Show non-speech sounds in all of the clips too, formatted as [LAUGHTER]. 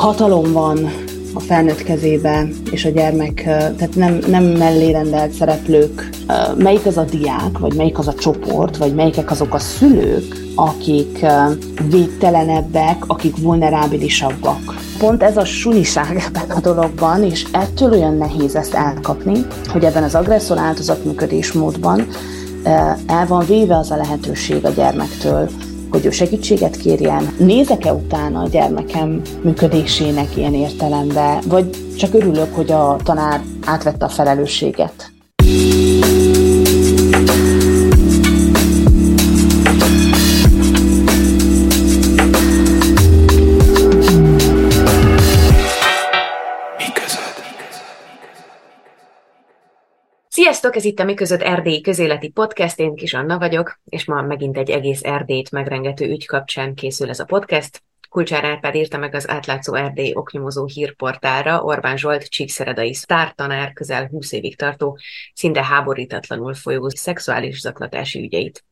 hatalom van a felnőtt kezébe, és a gyermek, tehát nem, nem mellé rendelt szereplők, melyik az a diák, vagy melyik az a csoport, vagy melyikek azok a szülők, akik védtelenebbek, akik vulnerábilisabbak. Pont ez a suniság [LAUGHS] ebben a dologban, és ettől olyan nehéz ezt elkapni, hogy ebben az agresszor áldozat működésmódban el van véve az a lehetőség a gyermektől, hogy ő segítséget kérjen. Nézek-e utána a gyermekem működésének ilyen értelemben, vagy csak örülök, hogy a tanár átvette a felelősséget? Sziasztok, ez itt a Mi között Erdélyi közéleti podcast, én Kis Anna vagyok, és ma megint egy egész Erdélyt megrengető ügy kapcsán készül ez a podcast. Kulcsár Árpád írta meg az átlátszó Erdély oknyomozó hírportára Orbán Zsolt csíkszeredai sztártanár közel 20 évig tartó, szinte háborítatlanul folyó szexuális zaklatási ügyeit.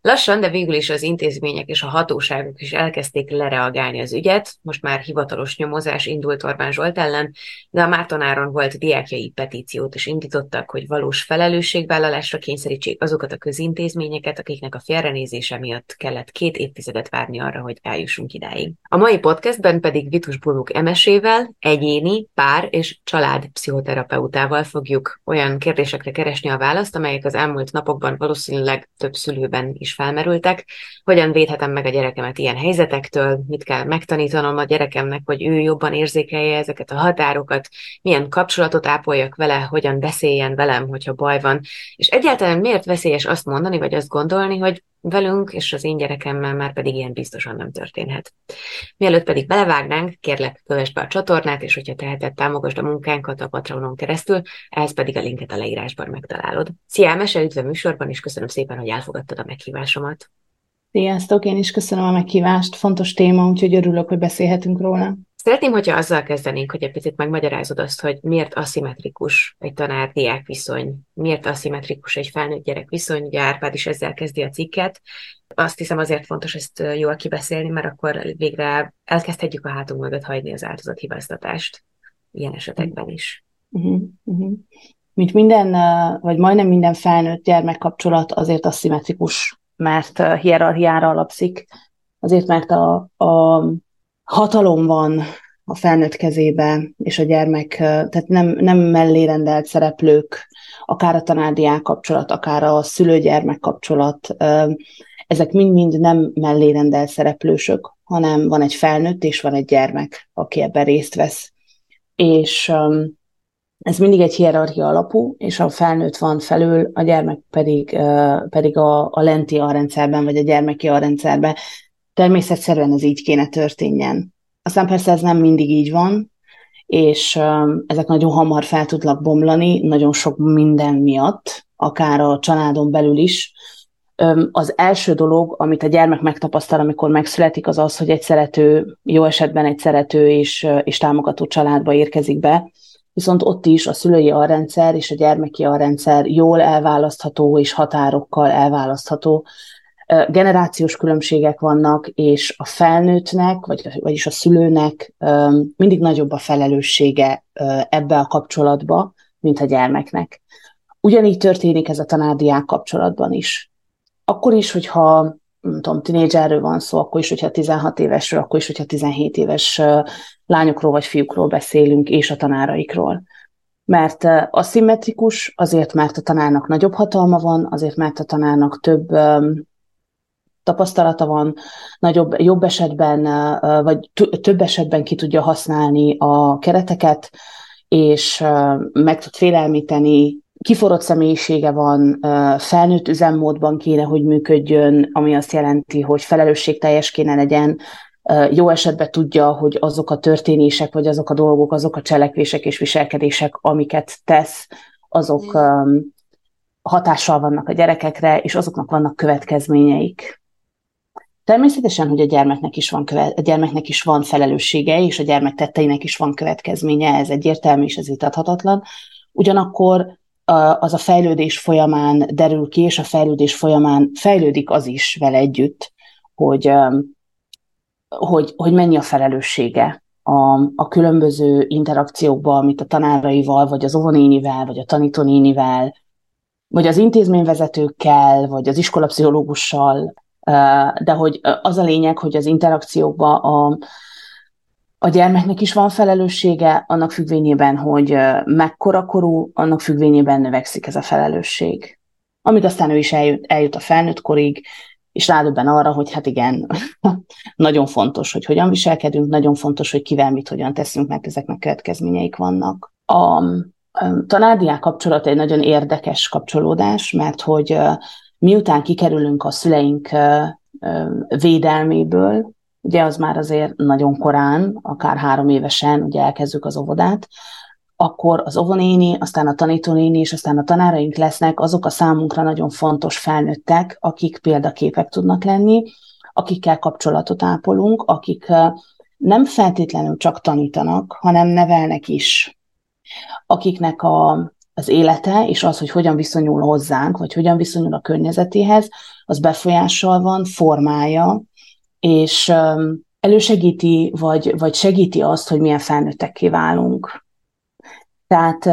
Lassan, de végül is az intézmények és a hatóságok is elkezdték lereagálni az ügyet, most már hivatalos nyomozás indult Orbán Zsolt ellen, de a Mártonáron volt diákjai petíciót is indítottak, hogy valós felelősségvállalásra kényszerítsék azokat a közintézményeket, akiknek a félrenézése miatt kellett két évtizedet várni arra, hogy eljussunk idáig. A mai podcastben pedig Vitus Buluk emesével, egyéni, pár és család pszichoterapeutával fogjuk olyan kérdésekre keresni a választ, amelyek az elmúlt napokban valószínűleg több szülőben is felmerültek. Hogyan védhetem meg a gyerekemet ilyen helyzetektől, mit kell megtanítanom a gyerekemnek, hogy ő jobban érzékelje ezeket a határokat, milyen kapcsolatot ápoljak vele, hogyan beszéljen velem, hogyha baj van, és egyáltalán miért veszélyes azt mondani, vagy azt gondolni, hogy velünk és az én gyerekemmel már pedig ilyen biztosan nem történhet. Mielőtt pedig belevágnánk, kérlek, kövess be a csatornát, és hogyha teheted, támogasd a munkánkat a Patronon keresztül, ehhez pedig a linket a leírásban megtalálod. Szia, Mese, üdv a műsorban, és köszönöm szépen, hogy elfogadtad a meghívásomat. Sziasztok, én is köszönöm a meghívást. Fontos téma, úgyhogy örülök, hogy beszélhetünk róla. Szeretném, hogyha azzal kezdenénk, hogy egy picit megmagyarázod azt, hogy miért aszimmetrikus egy tanár-diák viszony, miért aszimmetrikus egy felnőtt-gyerek viszony, ugye Árpád is ezzel kezdi a cikket. Azt hiszem azért fontos ezt jól kibeszélni, mert akkor végre elkezdhetjük a hátunk mögött hagyni az áldozathibáztatást ilyen esetekben is. Uh-huh, uh-huh. Mint minden, vagy majdnem minden felnőtt gyermekkapcsolat azért aszimmetrikus, mert hierarchiára alapszik, azért mert a, a hatalom van a felnőtt kezébe, és a gyermek, tehát nem, nem mellé rendelt szereplők, akár a tanárdiák kapcsolat, akár a szülő-gyermek kapcsolat, ezek mind-mind nem mellé rendelt szereplősök, hanem van egy felnőtt és van egy gyermek, aki ebben részt vesz. És ez mindig egy hierarchia alapú, és a felnőtt van felül, a gyermek pedig, pedig a, a lenti a rendszerben, vagy a gyermeki a rendszerben természetszerűen ez így kéne történjen. Aztán persze ez nem mindig így van, és ezek nagyon hamar fel tudnak bomlani, nagyon sok minden miatt, akár a családon belül is. Az első dolog, amit a gyermek megtapasztal, amikor megszületik, az az, hogy egy szerető, jó esetben egy szerető és, és támogató családba érkezik be, viszont ott is a szülői alrendszer és a gyermeki alrendszer jól elválasztható és határokkal elválasztható, generációs különbségek vannak, és a felnőttnek, vagy, vagyis a szülőnek mindig nagyobb a felelőssége ebbe a kapcsolatba, mint a gyermeknek. Ugyanígy történik ez a tanárdiák kapcsolatban is. Akkor is, hogyha nem tudom, tinédzserről van szó, akkor is, hogyha 16 évesről, akkor is, hogyha 17 éves lányokról vagy fiúkról beszélünk, és a tanáraikról. Mert aszimmetrikus, azért, mert a tanárnak nagyobb hatalma van, azért, mert a tanárnak több tapasztalata van, nagyobb, jobb esetben, vagy több esetben ki tudja használni a kereteket, és meg tud félelmíteni, kiforott személyisége van, felnőtt üzemmódban kéne, hogy működjön, ami azt jelenti, hogy felelősségteljes kéne legyen, jó esetben tudja, hogy azok a történések, vagy azok a dolgok, azok a cselekvések és viselkedések, amiket tesz, azok mm. hatással vannak a gyerekekre, és azoknak vannak következményeik. Természetesen, hogy a gyermeknek is van, köve- a gyermeknek is van felelőssége, és a gyermek tetteinek is van következménye, ez egyértelmű és ez vitathatatlan. Ugyanakkor az a fejlődés folyamán derül ki, és a fejlődés folyamán fejlődik az is vele együtt, hogy, hogy, hogy mennyi a felelőssége a, a különböző interakciókba, amit a tanáraival, vagy az óvonénivel, vagy a tanítónénivel, vagy az intézményvezetőkkel, vagy az iskolapszichológussal, de hogy az a lényeg, hogy az interakciókban a, a gyermeknek is van felelőssége, annak függvényében, hogy mekkora korú, annak függvényében növekszik ez a felelősség. Amit aztán ő is eljut, eljut a felnőtt korig, és rádöbben arra, hogy hát igen, [LAUGHS] nagyon fontos, hogy hogyan viselkedünk, nagyon fontos, hogy kivel mit hogyan teszünk, mert ezeknek következményeik vannak. A tanárdiák kapcsolat egy nagyon érdekes kapcsolódás, mert hogy miután kikerülünk a szüleink védelméből, ugye az már azért nagyon korán, akár három évesen, ugye elkezdjük az óvodát, akkor az óvonéni, aztán a tanítónéni, és aztán a tanáraink lesznek azok a számunkra nagyon fontos felnőttek, akik példaképek tudnak lenni, akikkel kapcsolatot ápolunk, akik nem feltétlenül csak tanítanak, hanem nevelnek is, akiknek a, az élete és az, hogy hogyan viszonyul hozzánk, vagy hogyan viszonyul a környezetéhez, az befolyással van, formája, és elősegíti, vagy, vagy segíti azt, hogy milyen felnőttekké válunk. Tehát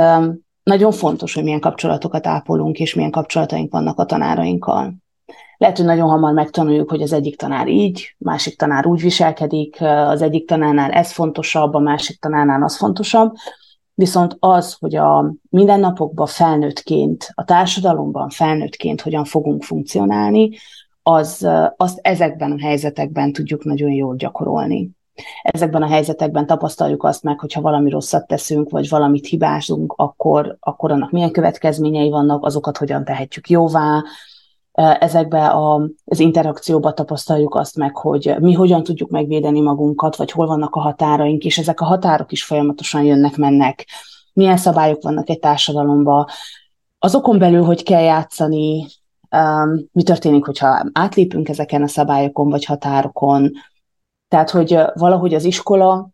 nagyon fontos, hogy milyen kapcsolatokat ápolunk, és milyen kapcsolataink vannak a tanárainkkal. Lehet, hogy nagyon hamar megtanuljuk, hogy az egyik tanár így, másik tanár úgy viselkedik, az egyik tanárnál ez fontosabb, a másik tanárnál az fontosabb, viszont az, hogy a mindennapokban felnőttként, a társadalomban felnőttként hogyan fogunk funkcionálni, az, azt ezekben a helyzetekben tudjuk nagyon jól gyakorolni. Ezekben a helyzetekben tapasztaljuk azt meg, hogyha valami rosszat teszünk, vagy valamit hibázunk, akkor, akkor annak milyen következményei vannak, azokat hogyan tehetjük jóvá. Ezekben a, az interakcióban tapasztaljuk azt meg, hogy mi hogyan tudjuk megvédeni magunkat, vagy hol vannak a határaink, és ezek a határok is folyamatosan jönnek-mennek. Milyen szabályok vannak egy társadalomban, azokon belül, hogy kell játszani, mi történik, hogyha átlépünk ezeken a szabályokon vagy határokon, tehát, hogy valahogy az iskola,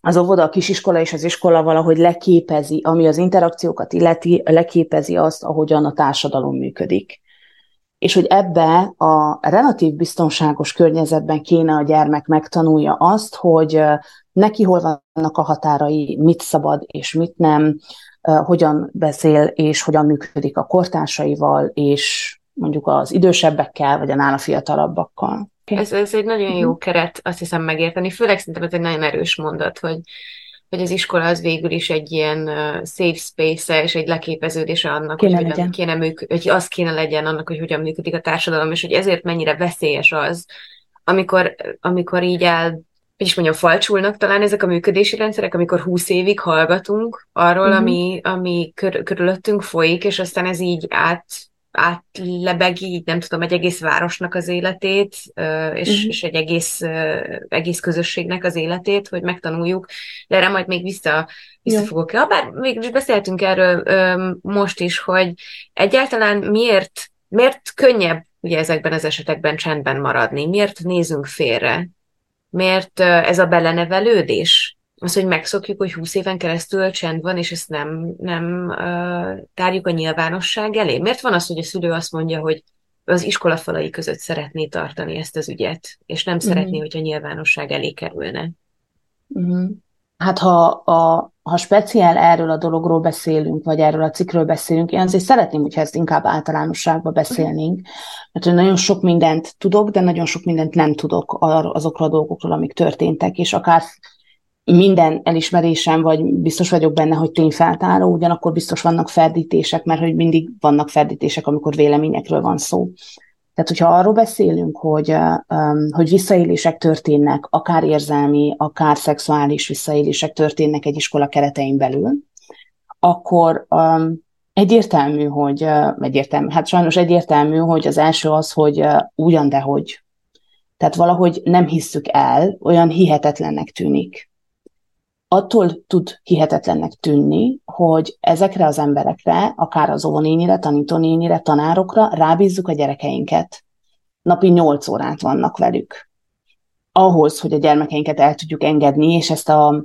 az óvoda, a kisiskola és az iskola valahogy leképezi, ami az interakciókat illeti, leképezi azt, ahogyan a társadalom működik. És hogy ebbe a relatív biztonságos környezetben kéne a gyermek megtanulja azt, hogy neki hol vannak a határai, mit szabad és mit nem, hogyan beszél és hogyan működik a kortársaival, és mondjuk az idősebbekkel, vagy a nála fiatalabbakkal. Ez, ez egy nagyon jó mhm. keret, azt hiszem megérteni, főleg szerintem ez egy nagyon erős mondat, hogy, hogy az iskola az végül is egy ilyen safe space-e, és egy leképeződése annak, kéne hogy, hogyan kéne műk- hogy az kéne legyen annak, hogy hogyan működik a társadalom, és hogy ezért mennyire veszélyes az, amikor, amikor így el, hogy is mondjam, falcsulnak talán ezek a működési rendszerek, amikor húsz évig hallgatunk arról, uh-huh. ami, ami kör, körülöttünk folyik, és aztán ez így át átlebegi, így nem tudom, egy egész városnak az életét, és, uh-huh. és egy egész, egész közösségnek az életét, hogy megtanuljuk, de erre majd még vissza, vissza fogok. Ja, bár mégis beszéltünk erről most is, hogy egyáltalán miért, miért könnyebb ugye ezekben az esetekben csendben maradni, miért nézünk félre, miért ez a belenevelődés, az, hogy megszokjuk, hogy húsz éven keresztül csend van, és ezt nem, nem uh, tárjuk a nyilvánosság elé. Miért van az, hogy a szülő azt mondja, hogy az iskola falai között szeretné tartani ezt az ügyet, és nem uh-huh. szeretné, hogyha nyilvánosság elé kerülne? Uh-huh. Hát ha, a, ha speciál erről a dologról beszélünk, vagy erről a cikkről beszélünk, én azért szeretném, hogyha ezt inkább általánosságba beszélnénk, mert hogy nagyon sok mindent tudok, de nagyon sok mindent nem tudok azokról a dolgokról, amik történtek, és akár minden elismerésem, vagy biztos vagyok benne, hogy tényfeltáró, ugyanakkor biztos vannak ferdítések, mert hogy mindig vannak ferdítések, amikor véleményekről van szó. Tehát, hogyha arról beszélünk, hogy, hogy visszaélések történnek, akár érzelmi, akár szexuális visszaélések történnek egy iskola keretein belül, akkor egyértelmű, hogy, egyértelmű, hát sajnos egyértelmű, hogy az első az, hogy ugyan, de hogy. Tehát valahogy nem hisszük el, olyan hihetetlennek tűnik attól tud hihetetlennek tűnni, hogy ezekre az emberekre, akár az óvonénire, tanítónénire, tanárokra rábízzuk a gyerekeinket. Napi 8 órát vannak velük. Ahhoz, hogy a gyermekeinket el tudjuk engedni, és ezt a,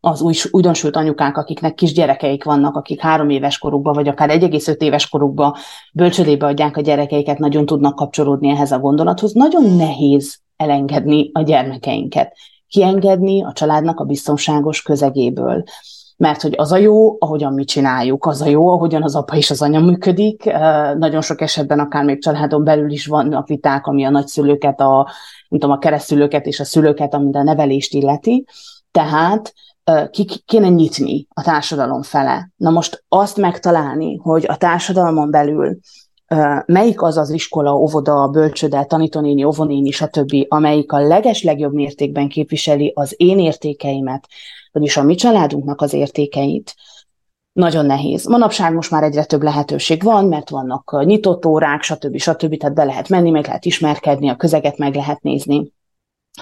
az új, újdonsült anyukák, akiknek kis gyerekeik vannak, akik három éves korukban, vagy akár 1,5 éves korukban bölcsödébe adják a gyerekeiket, nagyon tudnak kapcsolódni ehhez a gondolathoz. Nagyon nehéz elengedni a gyermekeinket kiengedni a családnak a biztonságos közegéből. Mert hogy az a jó, ahogyan mi csináljuk, az a jó, ahogyan az apa és az anya működik. Nagyon sok esetben akár még családon belül is vannak viták, ami a nagyszülőket, a, mint tudom, a keresztülőket és a szülőket, amit a nevelést illeti. Tehát ki kéne nyitni a társadalom fele. Na most azt megtalálni, hogy a társadalmon belül melyik az az iskola, óvoda, bölcsöde, tanítónéni, óvonéni, stb., amelyik a leges legjobb mértékben képviseli az én értékeimet, vagyis a mi családunknak az értékeit, nagyon nehéz. Manapság most már egyre több lehetőség van, mert vannak nyitott órák, stb. stb. Tehát be lehet menni, meg lehet ismerkedni, a közeget meg lehet nézni.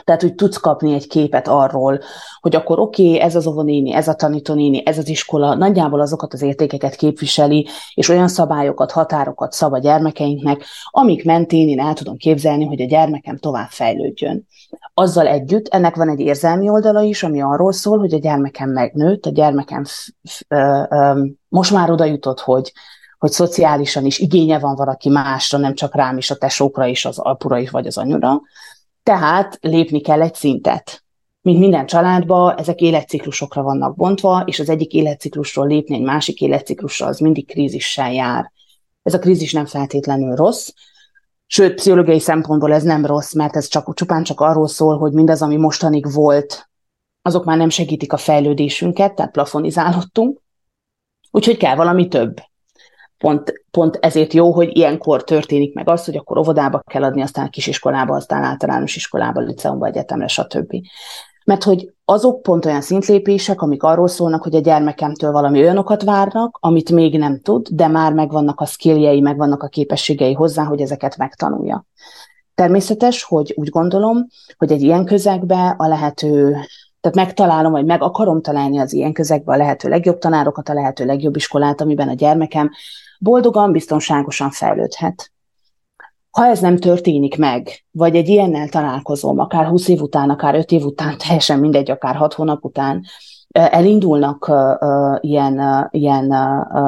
Tehát, hogy tudsz kapni egy képet arról, hogy akkor oké, okay, ez az óvonéni, ez a tanítónéni, ez az iskola nagyjából azokat az értékeket képviseli, és olyan szabályokat, határokat szab a gyermekeinknek, amik mentén én el tudom képzelni, hogy a gyermekem tovább fejlődjön. Azzal együtt ennek van egy érzelmi oldala is, ami arról szól, hogy a gyermekem megnőtt, a gyermekem most már oda jutott, hogy hogy szociálisan is igénye van valaki másra, nem csak rám is, a tesókra is, az apura is, vagy az anyura, tehát lépni kell egy szintet. Mint minden családban, ezek életciklusokra vannak bontva, és az egyik életciklusról lépni egy másik életciklusra, az mindig krízissel jár. Ez a krízis nem feltétlenül rossz, sőt, pszichológiai szempontból ez nem rossz, mert ez csak, csupán csak arról szól, hogy mindaz, ami mostanig volt, azok már nem segítik a fejlődésünket, tehát plafonizálódtunk, úgyhogy kell valami több pont, pont ezért jó, hogy ilyenkor történik meg az, hogy akkor óvodába kell adni, aztán kisiskolába, aztán általános iskolába, liceumba, egyetemre, stb. Mert hogy azok pont olyan szintlépések, amik arról szólnak, hogy a gyermekemtől valami olyanokat várnak, amit még nem tud, de már megvannak a skilljei, megvannak a képességei hozzá, hogy ezeket megtanulja. Természetes, hogy úgy gondolom, hogy egy ilyen közegbe a lehető, tehát megtalálom, vagy meg akarom találni az ilyen közegbe a lehető legjobb tanárokat, a lehető legjobb iskolát, amiben a gyermekem boldogan, biztonságosan fejlődhet. Ha ez nem történik meg, vagy egy ilyennel találkozom, akár 20 év után, akár 5 év után, [LAUGHS] teljesen mindegy, akár 6 hónap után, elindulnak ilyen, ilyen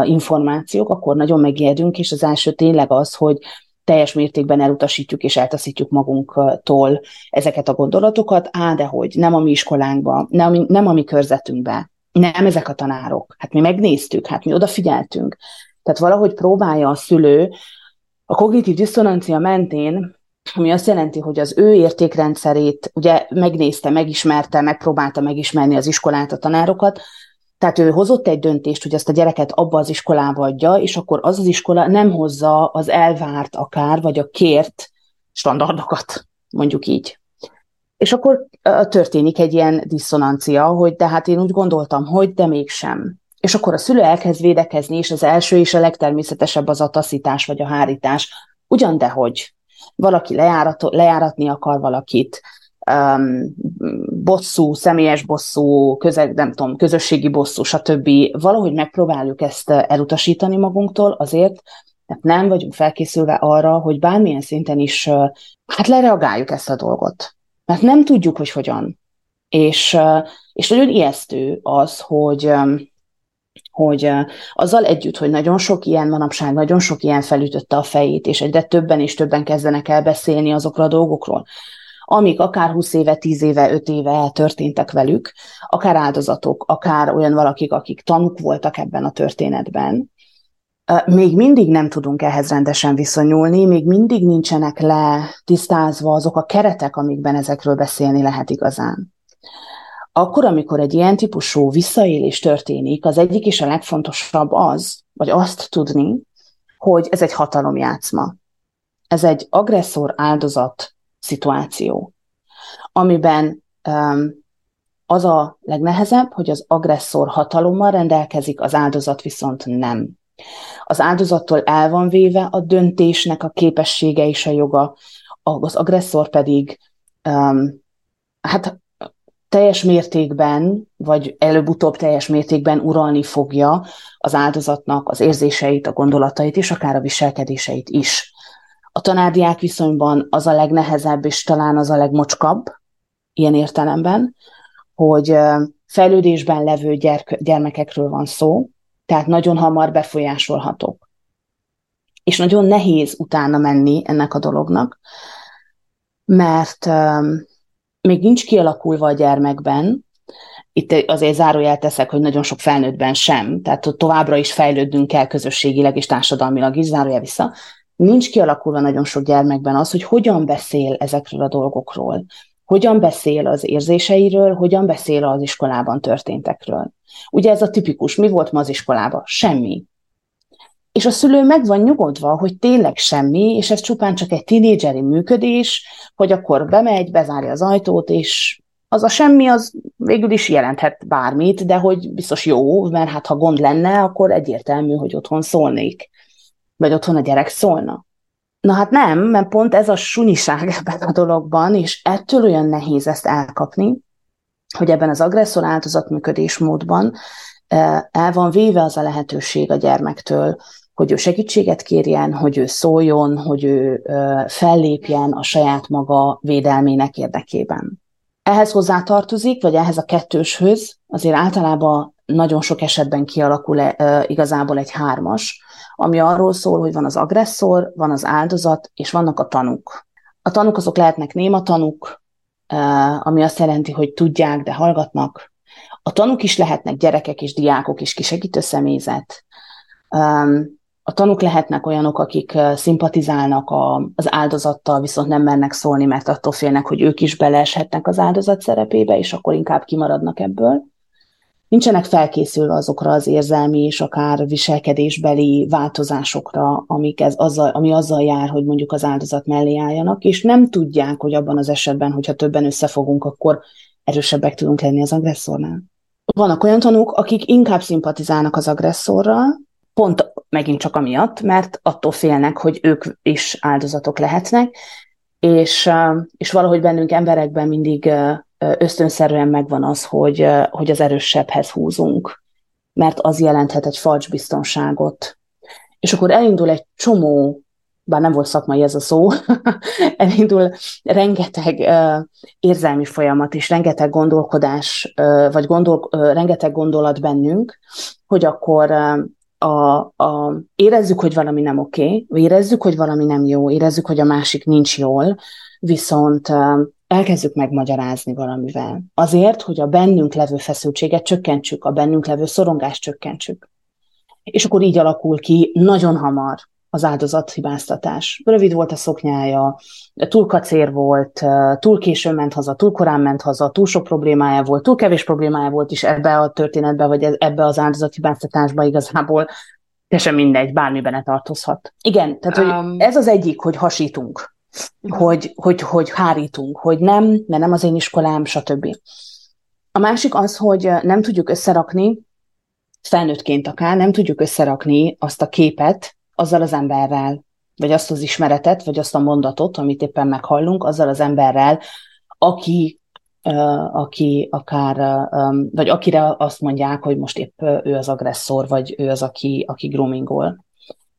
információk, akkor nagyon megijedünk, és az első tényleg az, hogy teljes mértékben elutasítjuk és eltaszítjuk magunktól ezeket a gondolatokat, á, de hogy nem a mi iskolánkba, nem, nem a mi körzetünkbe, nem ezek a tanárok. Hát mi megnéztük, hát mi odafigyeltünk, tehát valahogy próbálja a szülő a kognitív diszonancia mentén, ami azt jelenti, hogy az ő értékrendszerét ugye megnézte, megismerte, megpróbálta megismerni az iskolát, a tanárokat, tehát ő hozott egy döntést, hogy ezt a gyereket abba az iskolába adja, és akkor az az iskola nem hozza az elvárt akár, vagy a kért standardokat, mondjuk így. És akkor történik egy ilyen diszonancia, hogy de hát én úgy gondoltam, hogy de mégsem. És akkor a szülő elkezd védekezni, és az első és a legtermészetesebb az a taszítás vagy a hárítás. Ugyan de hogy valaki lejárat, lejáratni akar valakit, um, bosszú, személyes bosszú, közeg, nem tudom, közösségi bosszú, stb. Valahogy megpróbáljuk ezt elutasítani magunktól azért, mert nem vagyunk felkészülve arra, hogy bármilyen szinten is hát lereagáljuk ezt a dolgot. Mert nem tudjuk, hogy hogyan. És, és nagyon ijesztő az, hogy hogy azzal együtt, hogy nagyon sok ilyen manapság, nagyon sok ilyen felütötte a fejét, és egyre többen és többen kezdenek el beszélni azokról a dolgokról, amik akár 20 éve, 10 éve, 5 éve történtek velük, akár áldozatok, akár olyan valakik, akik tanuk voltak ebben a történetben, még mindig nem tudunk ehhez rendesen viszonyulni, még mindig nincsenek le tisztázva azok a keretek, amikben ezekről beszélni lehet igazán. Akkor, amikor egy ilyen típusú visszaélés történik, az egyik és a legfontosabb az, vagy azt tudni, hogy ez egy hatalomjátszma. Ez egy agresszor-áldozat szituáció, amiben um, az a legnehezebb, hogy az agresszor hatalommal rendelkezik, az áldozat viszont nem. Az áldozattól el van véve a döntésnek a képessége és a joga, az agresszor pedig um, hát teljes mértékben, vagy előbb-utóbb teljes mértékben uralni fogja az áldozatnak az érzéseit, a gondolatait és akár a viselkedéseit is. A tanárdiák viszonyban az a legnehezebb és talán az a legmocskabb, ilyen értelemben, hogy fejlődésben levő gyerk- gyermekekről van szó, tehát nagyon hamar befolyásolhatók. És nagyon nehéz utána menni ennek a dolognak, mert még nincs kialakulva a gyermekben, itt azért zárójel teszek, hogy nagyon sok felnőttben sem, tehát továbbra is fejlődnünk kell közösségileg és társadalmilag is, zárójel vissza, nincs kialakulva nagyon sok gyermekben az, hogy hogyan beszél ezekről a dolgokról, hogyan beszél az érzéseiről, hogyan beszél az iskolában történtekről. Ugye ez a tipikus, mi volt ma az iskolában? Semmi. És a szülő meg van nyugodva, hogy tényleg semmi, és ez csupán csak egy tinédzseri működés, hogy akkor bemegy, bezárja az ajtót, és az a semmi, az végül is jelenthet bármit, de hogy biztos jó, mert hát ha gond lenne, akkor egyértelmű, hogy otthon szólnék. Vagy otthon a gyerek szólna. Na hát nem, mert pont ez a sunyiság [LAUGHS] ebben a dologban, és ettől olyan nehéz ezt elkapni, hogy ebben az agresszor áldozat működésmódban el van véve az a lehetőség a gyermektől, hogy ő segítséget kérjen, hogy ő szóljon, hogy ő fellépjen a saját maga védelmének érdekében. Ehhez hozzá tartozik, vagy ehhez a kettőshöz azért általában nagyon sok esetben kialakul igazából egy hármas, ami arról szól, hogy van az agresszor, van az áldozat, és vannak a tanúk. A tanúk azok lehetnek néma tanúk, ami azt jelenti, hogy tudják, de hallgatnak. A tanúk is lehetnek gyerekek és diákok és kisegítő személyzet. A tanúk lehetnek olyanok, akik szimpatizálnak az áldozattal, viszont nem mernek szólni, mert attól félnek, hogy ők is beleeshetnek az áldozat szerepébe, és akkor inkább kimaradnak ebből nincsenek felkészülve azokra az érzelmi és akár viselkedésbeli változásokra, amik ez azzal, ami azzal jár, hogy mondjuk az áldozat mellé álljanak, és nem tudják, hogy abban az esetben, hogyha többen összefogunk, akkor erősebbek tudunk lenni az agresszornál. Vannak olyan tanúk, akik inkább szimpatizálnak az agresszorral, pont megint csak amiatt, mert attól félnek, hogy ők is áldozatok lehetnek, és, és valahogy bennünk emberekben mindig ösztönszerűen megvan az, hogy, hogy az erősebbhez húzunk, mert az jelenthet egy falcs biztonságot. És akkor elindul egy csomó, bár nem volt szakmai ez a szó, [LAUGHS] elindul rengeteg uh, érzelmi folyamat és rengeteg gondolkodás, vagy gondol, rengeteg gondolat bennünk, hogy akkor a, a, érezzük, hogy valami nem oké, okay, érezzük, hogy valami nem jó, érezzük, hogy a másik nincs jól, viszont elkezdjük megmagyarázni valamivel. Azért, hogy a bennünk levő feszültséget csökkentsük, a bennünk levő szorongást csökkentsük. És akkor így alakul ki nagyon hamar az áldozathibáztatás. Rövid volt a szoknyája, túl kacér volt, túl későn ment haza, túl korán ment haza, túl sok problémája volt, túl kevés problémája volt is ebbe a történetbe, vagy ebbe az áldozathibáztatásba igazából. Teljesen mindegy, bármiben tartozhat. Igen, tehát hogy um... ez az egyik, hogy hasítunk hogy, hogy, hogy hárítunk, hogy nem, mert nem az én iskolám, stb. A másik az, hogy nem tudjuk összerakni, felnőttként akár, nem tudjuk összerakni azt a képet azzal az emberrel, vagy azt az ismeretet, vagy azt a mondatot, amit éppen meghallunk, azzal az emberrel, aki, aki akár, vagy akire azt mondják, hogy most épp ő az agresszor, vagy ő az, aki, aki groomingol.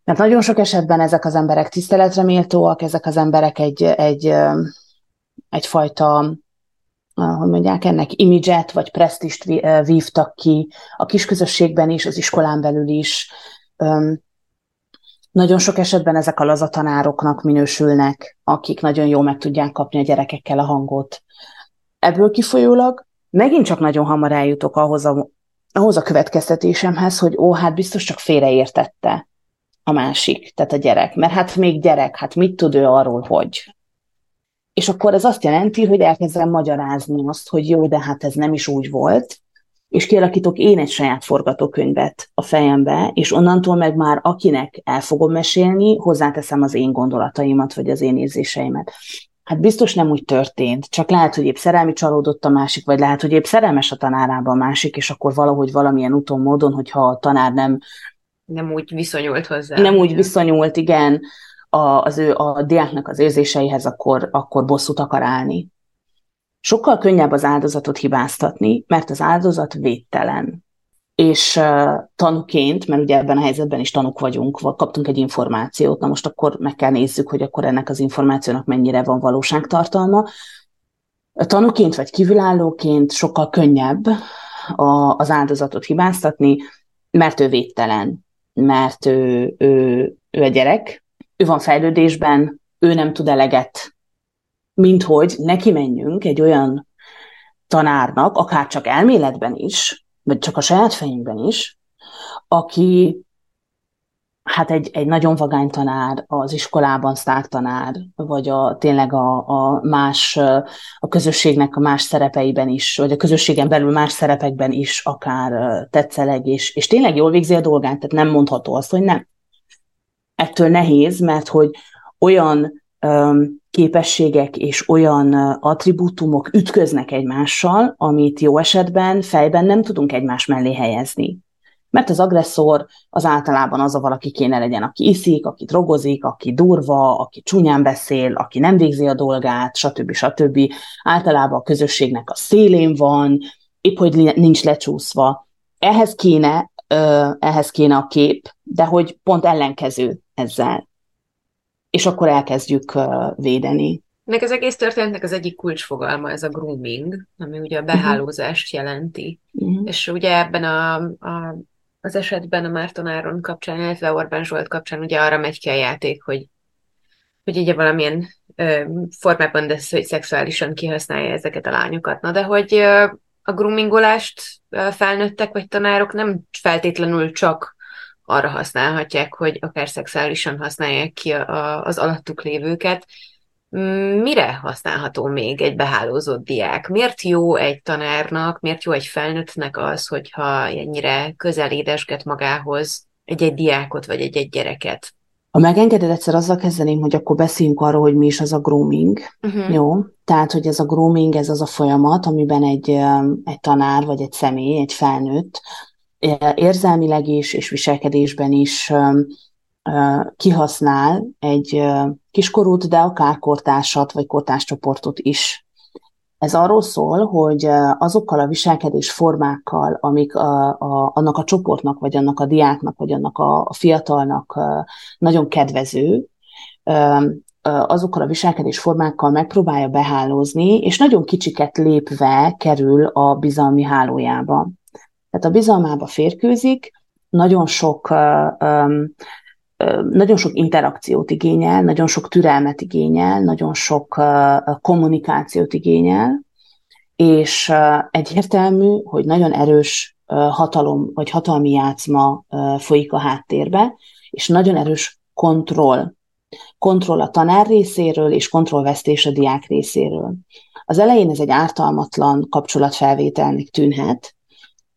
Mert nagyon sok esetben ezek az emberek tiszteletre méltóak, ezek az emberek egy, egy, egyfajta, hogy mondják, ennek imidzset vagy presztist vívtak ki a kisközösségben is, az iskolán belül is. Nagyon sok esetben ezek a lazatanároknak minősülnek, akik nagyon jól meg tudják kapni a gyerekekkel a hangot. Ebből kifolyólag megint csak nagyon hamar eljutok ahhoz a, ahhoz a következtetésemhez, hogy ó, hát biztos csak félreértette a másik, tehát a gyerek. Mert hát még gyerek, hát mit tud ő arról, hogy? És akkor ez azt jelenti, hogy elkezdem magyarázni azt, hogy jó, de hát ez nem is úgy volt, és kialakítok én egy saját forgatókönyvet a fejembe, és onnantól meg már akinek el fogom mesélni, hozzáteszem az én gondolataimat, vagy az én érzéseimet. Hát biztos nem úgy történt, csak lehet, hogy épp szerelmi csalódott a másik, vagy lehet, hogy épp szerelmes a tanárában a másik, és akkor valahogy valamilyen úton, módon, hogyha a tanár nem nem úgy viszonyult hozzá. Nem úgy viszonyult, igen, a, az ő, a diáknak az érzéseihez, akkor, akkor bosszút akar állni. Sokkal könnyebb az áldozatot hibáztatni, mert az áldozat védtelen. És tanúként, mert ugye ebben a helyzetben is tanúk vagyunk, kaptunk egy információt, na most akkor meg kell nézzük, hogy akkor ennek az információnak mennyire van valóságtartalma. Tanúként vagy kívülállóként sokkal könnyebb a, az áldozatot hibáztatni, mert ő védtelen mert ő, ő, ő a gyerek, ő van fejlődésben, ő nem tud eleget mint hogy neki menjünk egy olyan tanárnak, akár csak elméletben is, vagy csak a saját fejünkben is, aki hát egy, egy nagyon vagány tanár, az iskolában tanár, vagy a, tényleg a, a más, a közösségnek a más szerepeiben is, vagy a közösségen belül más szerepekben is akár tetszeleg, és, és tényleg jól végzi a dolgát, tehát nem mondható azt, hogy nem. Ettől nehéz, mert hogy olyan képességek és olyan attribútumok ütköznek egymással, amit jó esetben fejben nem tudunk egymás mellé helyezni. Mert az agresszor az általában az a valaki kéne legyen, aki iszik, aki drogozik, aki durva, aki csúnyán beszél, aki nem végzi a dolgát, stb. stb. Általában a közösségnek a szélén van, épp hogy nincs lecsúszva. Ehhez kéne, ehhez kéne a kép, de hogy pont ellenkező ezzel. És akkor elkezdjük védeni. Nek az egész történetnek az egyik kulcsfogalma ez a grooming, ami ugye a behálózást jelenti. Uh-huh. És ugye ebben a, a az esetben a Márton Áron kapcsán, illetve Orbán Zsolt kapcsán ugye arra megy ki a játék, hogy, hogy ugye valamilyen ö, formában, de hogy szexuálisan kihasználja ezeket a lányokat. Na de hogy ö, a groomingolást felnőttek vagy tanárok nem feltétlenül csak arra használhatják, hogy akár szexuálisan használják ki a, a, az alattuk lévőket, Mire használható még egy behálózott diák? Miért jó egy tanárnak, miért jó egy felnőttnek az, hogyha ennyire közel édesget magához egy-egy diákot vagy egy-egy gyereket? Ha megengeded, egyszer azzal kezdeném, hogy akkor beszéljünk arról, hogy mi is az a grooming. Uh-huh. Jó? Tehát, hogy ez a grooming, ez az a folyamat, amiben egy, egy tanár, vagy egy személy, egy felnőtt érzelmileg is, és viselkedésben is kihasznál egy kiskorút, de akár kortársat vagy kortárscsoportot is. Ez arról szól, hogy azokkal a viselkedés formákkal, amik a, a, annak a csoportnak, vagy annak a diáknak, vagy annak a, fiatalnak nagyon kedvező, azokkal a viselkedés formákkal megpróbálja behálózni, és nagyon kicsiket lépve kerül a bizalmi hálójába. Tehát a bizalmába férkőzik, nagyon sok nagyon sok interakciót igényel, nagyon sok türelmet igényel, nagyon sok kommunikációt igényel, és egyértelmű, hogy nagyon erős hatalom vagy hatalmi játszma folyik a háttérbe, és nagyon erős kontroll. Kontroll a tanár részéről, és kontrollvesztés a diák részéről. Az elején ez egy ártalmatlan kapcsolatfelvételnek tűnhet,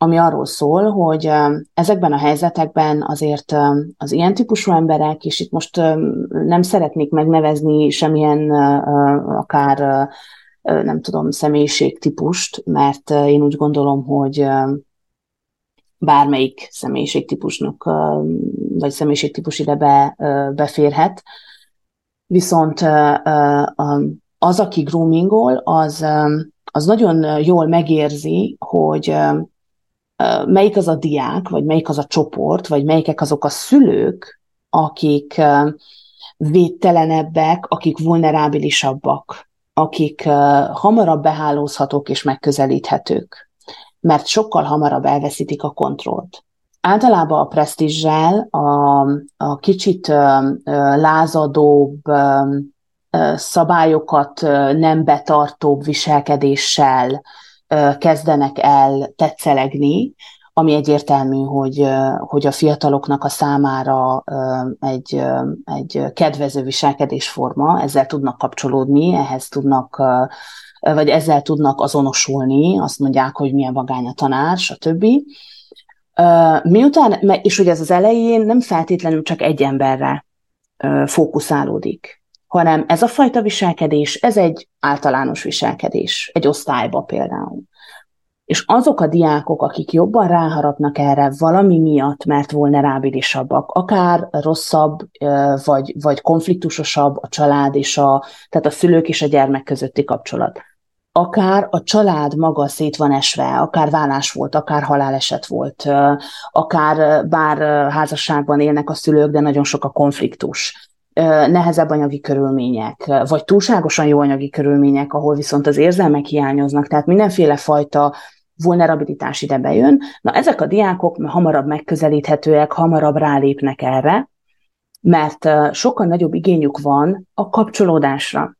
ami arról szól, hogy ezekben a helyzetekben azért az ilyen típusú emberek, és itt most nem szeretnék megnevezni semmilyen akár nem tudom, személyiségtípust, mert én úgy gondolom, hogy bármelyik személyiségtípusnak, vagy személyiségtípus ide be, beférhet. Viszont az, aki groomingol, az, az nagyon jól megérzi, hogy melyik az a diák, vagy melyik az a csoport, vagy melyikek azok a szülők, akik védtelenebbek, akik vulnerábilisabbak, akik hamarabb behálózhatók és megközelíthetők, mert sokkal hamarabb elveszítik a kontrollt. Általában a presztízsel, a, a kicsit lázadóbb, szabályokat nem betartóbb viselkedéssel, kezdenek el tetszelegni, ami egyértelmű, hogy, hogy a fiataloknak a számára egy, egy kedvező viselkedésforma, ezzel tudnak kapcsolódni, ehhez tudnak, vagy ezzel tudnak azonosulni, azt mondják, hogy milyen vagány a tanár, stb. Miután, és ugye ez az elején nem feltétlenül csak egy emberre fókuszálódik hanem ez a fajta viselkedés, ez egy általános viselkedés, egy osztályba például. És azok a diákok, akik jobban ráharapnak erre valami miatt, mert vulnerábilisabbak, akár rosszabb, vagy, vagy konfliktusosabb a család és a, tehát a szülők és a gyermek közötti kapcsolat. Akár a család maga szét van esve, akár vállás volt, akár haláleset volt, akár bár házasságban élnek a szülők, de nagyon sok a konfliktus nehezebb anyagi körülmények, vagy túlságosan jó anyagi körülmények, ahol viszont az érzelmek hiányoznak, tehát mindenféle fajta vulnerabilitás ide bejön. Na ezek a diákok hamarabb megközelíthetőek, hamarabb rálépnek erre, mert sokkal nagyobb igényük van a kapcsolódásra.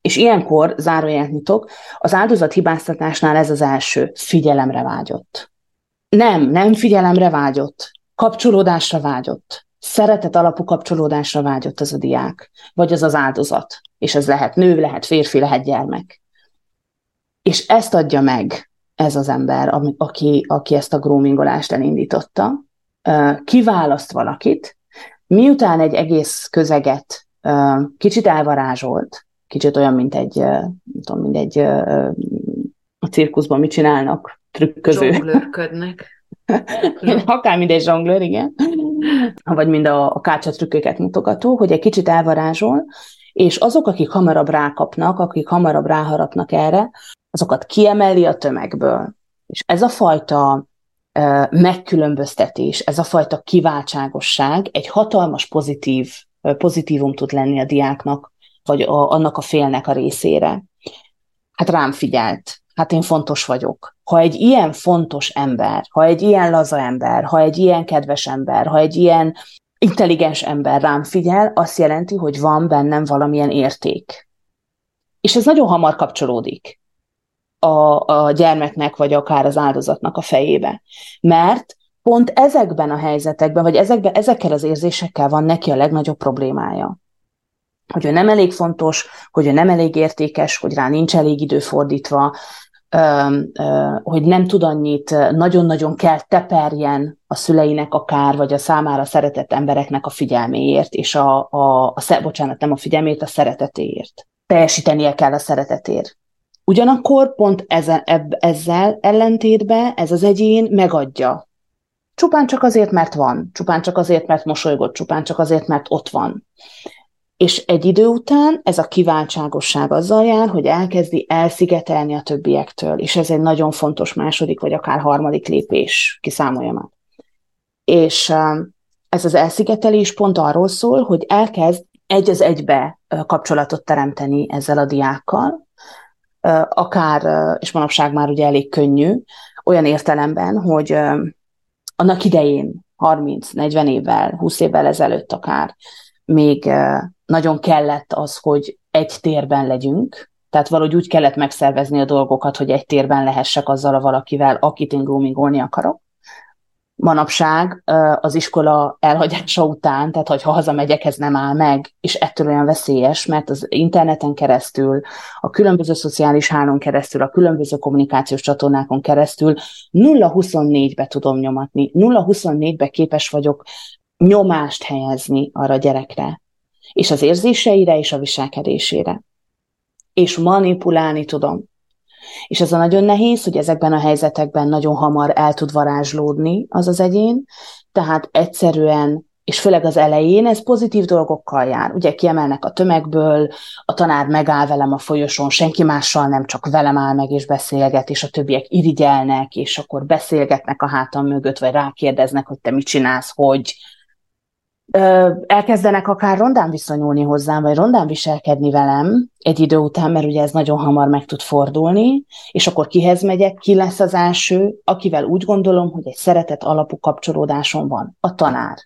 És ilyenkor, záróját nyitok, az áldozat hibáztatásnál ez az első, figyelemre vágyott. Nem, nem figyelemre vágyott, kapcsolódásra vágyott. Szeretet alapú kapcsolódásra vágyott az a diák, vagy az az áldozat. És ez lehet nő, lehet férfi, lehet gyermek. És ezt adja meg ez az ember, aki, aki ezt a groomingolást elindította, kiválaszt valakit, miután egy egész közeget kicsit elvarázsolt, kicsit olyan, mint egy, nem tudom, mint egy a cirkuszban mit csinálnak, trükköző. Zsonglőrködnek. [LAUGHS] Akár mint egy zsonglőr, igen. Vagy mind a, a kácsa trükköket mutogató, hogy egy kicsit elvarázsol, és azok, akik hamarabb rákapnak, akik hamarabb ráharapnak erre, azokat kiemeli a tömegből. És ez a fajta megkülönböztetés, ez a fajta kiváltságosság egy hatalmas pozitív, pozitívum tud lenni a diáknak, vagy a, annak a félnek a részére. Hát rám figyelt, hát én fontos vagyok. Ha egy ilyen fontos ember, ha egy ilyen laza ember, ha egy ilyen kedves ember, ha egy ilyen intelligens ember rám figyel, azt jelenti, hogy van bennem valamilyen érték. És ez nagyon hamar kapcsolódik a, a gyermeknek, vagy akár az áldozatnak a fejébe. Mert pont ezekben a helyzetekben, vagy ezekben, ezekkel az érzésekkel van neki a legnagyobb problémája. Hogy ő nem elég fontos, hogy ő nem elég értékes, hogy rá nincs elég idő fordítva, hogy nem tud annyit, nagyon-nagyon kell teperjen a szüleinek akár, vagy a számára szeretett embereknek a figyelméért, és a, a, a bocsánat, nem a figyelmét, a szeretetéért. Teljesítenie kell a szeretetért. Ugyanakkor pont ezzel, ebb, ezzel ellentétben ez az egyén megadja. Csupán csak azért, mert van, csupán csak azért, mert mosolygott, csupán csak azért, mert ott van. És egy idő után ez a kiváltságosság azzal jár, hogy elkezdi elszigetelni a többiektől, és ez egy nagyon fontos második vagy akár harmadik lépés, kiszámolja már. És ez az elszigetelés pont arról szól, hogy elkezd egy az egybe kapcsolatot teremteni ezzel a diákkal, akár, és manapság már ugye elég könnyű, olyan értelemben, hogy annak idején, 30-40 évvel, 20 évvel ezelőtt akár, még nagyon kellett az, hogy egy térben legyünk, tehát valahogy úgy kellett megszervezni a dolgokat, hogy egy térben lehessek azzal a valakivel, akit én groomingolni akarok. Manapság az iskola elhagyása után, tehát hogy ha hazamegyek, ez nem áll meg, és ettől olyan veszélyes, mert az interneten keresztül, a különböző szociális hálón keresztül, a különböző kommunikációs csatornákon keresztül 0-24-be tudom nyomatni, 0-24-be képes vagyok nyomást helyezni arra a gyerekre, és az érzéseire, és a viselkedésére. És manipulálni tudom. És ez a nagyon nehéz, hogy ezekben a helyzetekben nagyon hamar el tud varázslódni az az egyén, tehát egyszerűen és főleg az elején ez pozitív dolgokkal jár. Ugye kiemelnek a tömegből, a tanár megáll velem a folyosón, senki mással nem, csak velem áll meg és beszélget, és a többiek irigyelnek, és akkor beszélgetnek a hátam mögött, vagy rákérdeznek, hogy te mit csinálsz, hogy, elkezdenek akár rondán viszonyulni hozzám, vagy rondán viselkedni velem egy idő után, mert ugye ez nagyon hamar meg tud fordulni, és akkor kihez megyek, ki lesz az első, akivel úgy gondolom, hogy egy szeretet alapú kapcsolódásom van, a tanár.